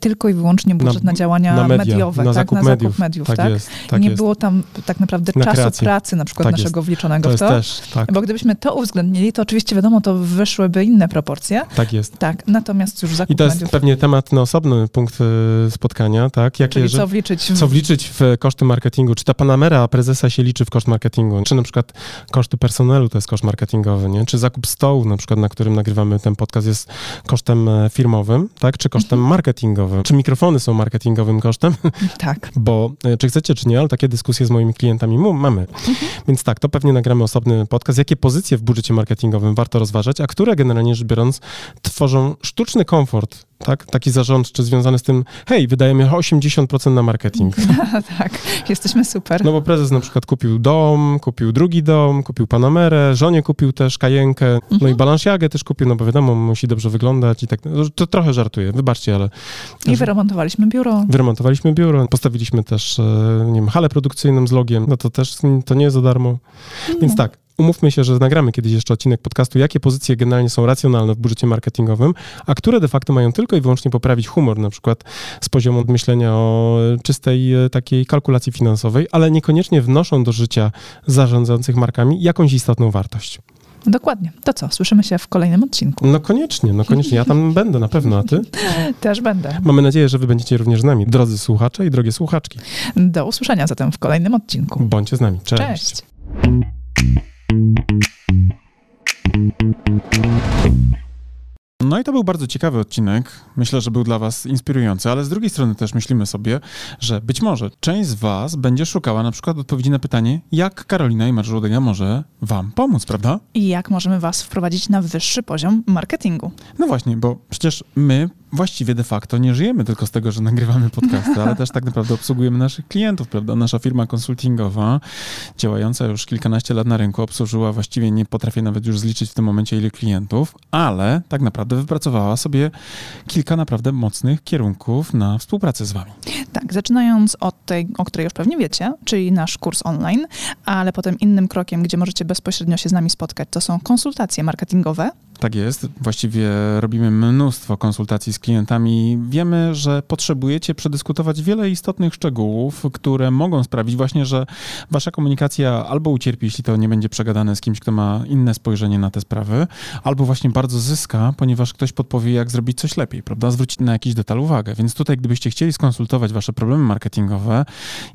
tylko i wyłącznie budżet na, na działania na media, mediowe, na tak? zakup na mediów. zakup mediów, tak? tak? Jest, tak nie jest. było tam tak naprawdę na czasu kreację. pracy na przykład tak naszego jest. wliczonego to w to. Też, tak. Bo gdybyśmy to uwzględnili, to oczywiście wiadomo, to wyszłyby inne proporcje. Tak jest. Tak, natomiast już zakup I to jest mediów. pewnie temat na osobny punkt y, spotkania, tak? Jakie, Czyli co wliczyć? W... co wliczyć w koszty marketingu? Czy ta panamera prezesa się liczy w koszt marketingu? Czy na przykład koszty personelu to jest koszt marketingowy, nie? Czy zakup stołu, na przykład, na którym nagrywamy ten podcast jest kosztem e, firmowym, tak? Czy kosztem Mhm. marketingowym? Czy mikrofony są marketingowym kosztem? Tak. Bo e, czy chcecie, czy nie, ale takie dyskusje z moimi klientami mu, mamy. Mhm. Więc tak, to pewnie nagramy osobny podcast. Jakie pozycje w budżecie marketingowym warto rozważać, a które generalnie rzecz biorąc tworzą sztuczny komfort, tak? Taki zarządczy związany z tym, hej, wydajemy 80% na marketing. tak, jesteśmy super. No bo prezes na przykład kupił dom, kupił drugi dom, kupił Panamerę, żonie kupił też kajenkę, no i Mhm. Balenciagę też kupił, no bo wiadomo, musi dobrze wyglądać i tak. To trochę żartuję, wybaczcie, ale I wyremontowaliśmy biuro. wyremontowaliśmy biuro, postawiliśmy też, e, nie wiem, halę produkcyjną z logiem, no to też to nie jest za darmo. Więc tak, umówmy się, że nagramy kiedyś jeszcze odcinek podcastu, jakie pozycje generalnie są racjonalne w budżecie marketingowym, a które de facto mają tylko i wyłącznie poprawić humor, na przykład z poziomu myślenia o czystej e, takiej kalkulacji finansowej, ale niekoniecznie wnoszą do życia zarządzających markami jakąś istotną wartość. Dokładnie. To co? Słyszymy się w kolejnym odcinku. No koniecznie, no koniecznie. Ja tam będę na pewno, a ty? Też będę. Mamy nadzieję, że wy będziecie również z nami, drodzy słuchacze i drogie słuchaczki. Do usłyszenia zatem w kolejnym odcinku. Bądźcie z nami. Cześć. Cześć. No i to był bardzo ciekawy odcinek. Myślę, że był dla Was inspirujący, ale z drugiej strony też myślimy sobie, że być może część z Was będzie szukała na przykład odpowiedzi na pytanie, jak Karolina i Marżułodega może Wam pomóc, prawda? I jak możemy Was wprowadzić na wyższy poziom marketingu? No właśnie, bo przecież my właściwie de facto nie żyjemy tylko z tego, że nagrywamy podcasty, ale też tak naprawdę obsługujemy naszych klientów, prawda? Nasza firma konsultingowa, działająca już kilkanaście lat na rynku, obsłużyła właściwie, nie potrafię nawet już zliczyć w tym momencie ile klientów, ale tak naprawdę wypracowała sobie kilka naprawdę mocnych kierunków na współpracę z wami. Tak, zaczynając od tej, o której już pewnie wiecie, czyli nasz kurs online, ale potem innym krokiem, gdzie możecie bezpośrednio się z nami spotkać, to są konsultacje marketingowe. Tak jest. Właściwie robimy mnóstwo konsultacji z klientami. Wiemy, że potrzebujecie przedyskutować wiele istotnych szczegółów, które mogą sprawić właśnie, że wasza komunikacja albo ucierpi, jeśli to nie będzie przegadane z kimś, kto ma inne spojrzenie na te sprawy, albo właśnie bardzo zyska, ponieważ ktoś podpowie, jak zrobić coś lepiej, prawda? Zwrócić na jakiś detal uwagę. Więc tutaj, gdybyście chcieli skonsultować wasze problemy marketingowe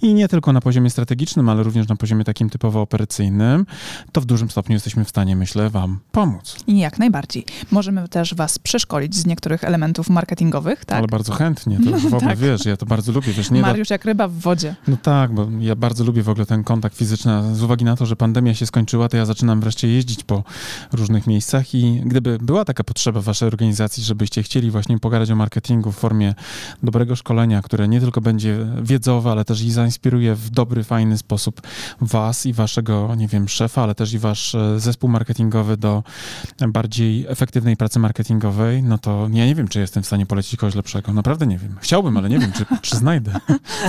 i nie tylko na poziomie strategicznym, ale również na poziomie takim typowo operacyjnym, to w dużym stopniu jesteśmy w stanie, myślę, wam pomóc. Jak najbardziej. Możemy też was przeszkolić z niektórych elementów marketingowych, tak? Ale bardzo chętnie, to w ogóle tak. wiesz, ja to bardzo lubię, wiesz, nie da, Mariusz jak ryba w wodzie. No tak, bo ja bardzo lubię w ogóle ten kontakt fizyczny, z uwagi na to, że pandemia się skończyła, to ja zaczynam wreszcie jeździć po różnych miejscach i gdyby była taka potrzeba w waszej organizacji, żebyście chcieli właśnie pogadać o marketingu w formie dobrego szkolenia, które nie tylko będzie wiedzowe, ale też i zainspiruje w dobry, fajny sposób was i waszego, nie wiem, szefa, ale też i wasz e, zespół marketingowy do bardziej efektywnej pracy marketingowej, no to ja nie wiem, czy jestem w stanie polecić kogoś lepszego. Naprawdę nie wiem. Chciałbym, ale nie wiem, czy, czy znajdę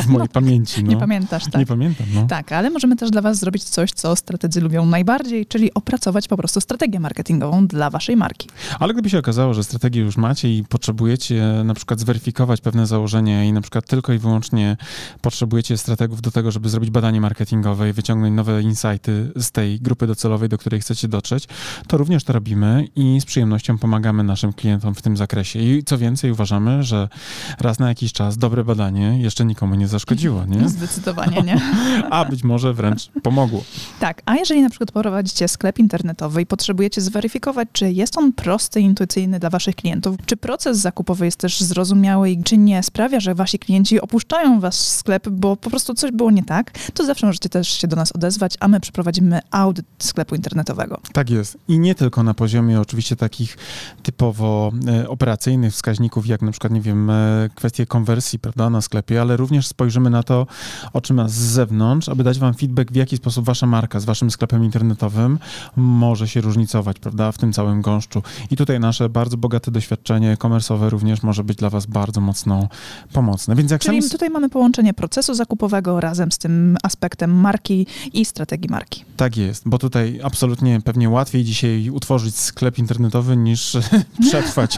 w mojej pamięci. No. Nie pamiętasz, tak? Nie pamiętam, no. Tak, ale możemy też dla Was zrobić coś, co strategzy lubią najbardziej, czyli opracować po prostu strategię marketingową dla Waszej marki. Ale gdyby się okazało, że strategię już macie i potrzebujecie na przykład zweryfikować pewne założenia i na przykład tylko i wyłącznie potrzebujecie strategów do tego, żeby zrobić badanie marketingowe i wyciągnąć nowe insighty z tej grupy docelowej, do której chcecie dotrzeć, to również to robimy i i z przyjemnością pomagamy naszym klientom w tym zakresie. I co więcej, uważamy, że raz na jakiś czas dobre badanie jeszcze nikomu nie zaszkodziło, nie? Zdecydowanie nie. A być może wręcz pomogło. Tak, a jeżeli na przykład prowadzicie sklep internetowy i potrzebujecie zweryfikować, czy jest on prosty i intuicyjny dla waszych klientów, czy proces zakupowy jest też zrozumiały i czy nie sprawia, że wasi klienci opuszczają wasz sklep, bo po prostu coś było nie tak, to zawsze możecie też się do nas odezwać, a my przeprowadzimy audyt sklepu internetowego. Tak jest. I nie tylko na poziomie oczywiście takich typowo e, operacyjnych wskaźników, jak na przykład, nie wiem, e, kwestie konwersji, prawda, na sklepie, ale również spojrzymy na to, oczy ma z zewnątrz, aby dać wam feedback, w jaki sposób wasza marka z waszym sklepem internetowym może się różnicować, prawda, w tym całym gąszczu. I tutaj nasze bardzo bogate doświadczenie komersowe również może być dla was bardzo mocno pomocne. Więc jak Czyli sami... tutaj mamy połączenie procesu zakupowego razem z tym aspektem marki i strategii marki. Tak jest, bo tutaj absolutnie pewnie łatwiej dzisiaj utworzyć sklep internetowy niż przetrwać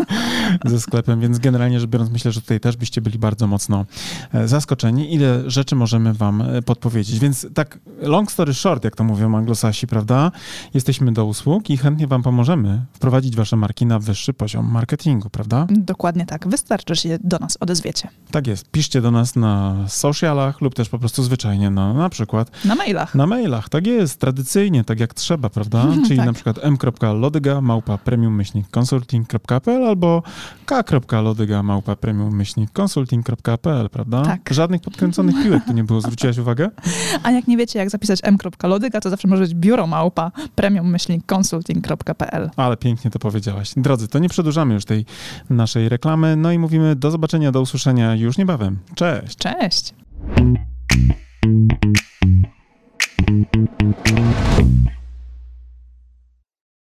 ze sklepem, więc generalnie rzecz biorąc myślę, że tutaj też byście byli bardzo mocno e, zaskoczeni, ile rzeczy możemy wam e, podpowiedzieć. Więc tak long story short, jak to mówią anglosasi, prawda? Jesteśmy do usług i chętnie wam pomożemy wprowadzić wasze marki na wyższy poziom marketingu, prawda? Dokładnie tak. Wystarczy, że się do nas odezwiecie. Tak jest. Piszcie do nas na socialach lub też po prostu zwyczajnie na, na przykład Na mailach. na mailach. Tak jest, tradycyjnie, tak jak trzeba, prawda? Czyli Tak. na przykład m.lodyga małpa premium myślnik consulting.pl albo k.lodyga małpa premium myślnik consulting.pl, prawda? Tak. Żadnych podkręconych piłek tu nie było, zwróciłaś uwagę? A jak nie wiecie, jak zapisać m.lodyga, to zawsze może być biuro małpa premium-consulting.pl. Ale pięknie to powiedziałaś. Drodzy, to nie przedłużamy już tej naszej reklamy, no i mówimy do zobaczenia, do usłyszenia już niebawem. Cześć! Cześć!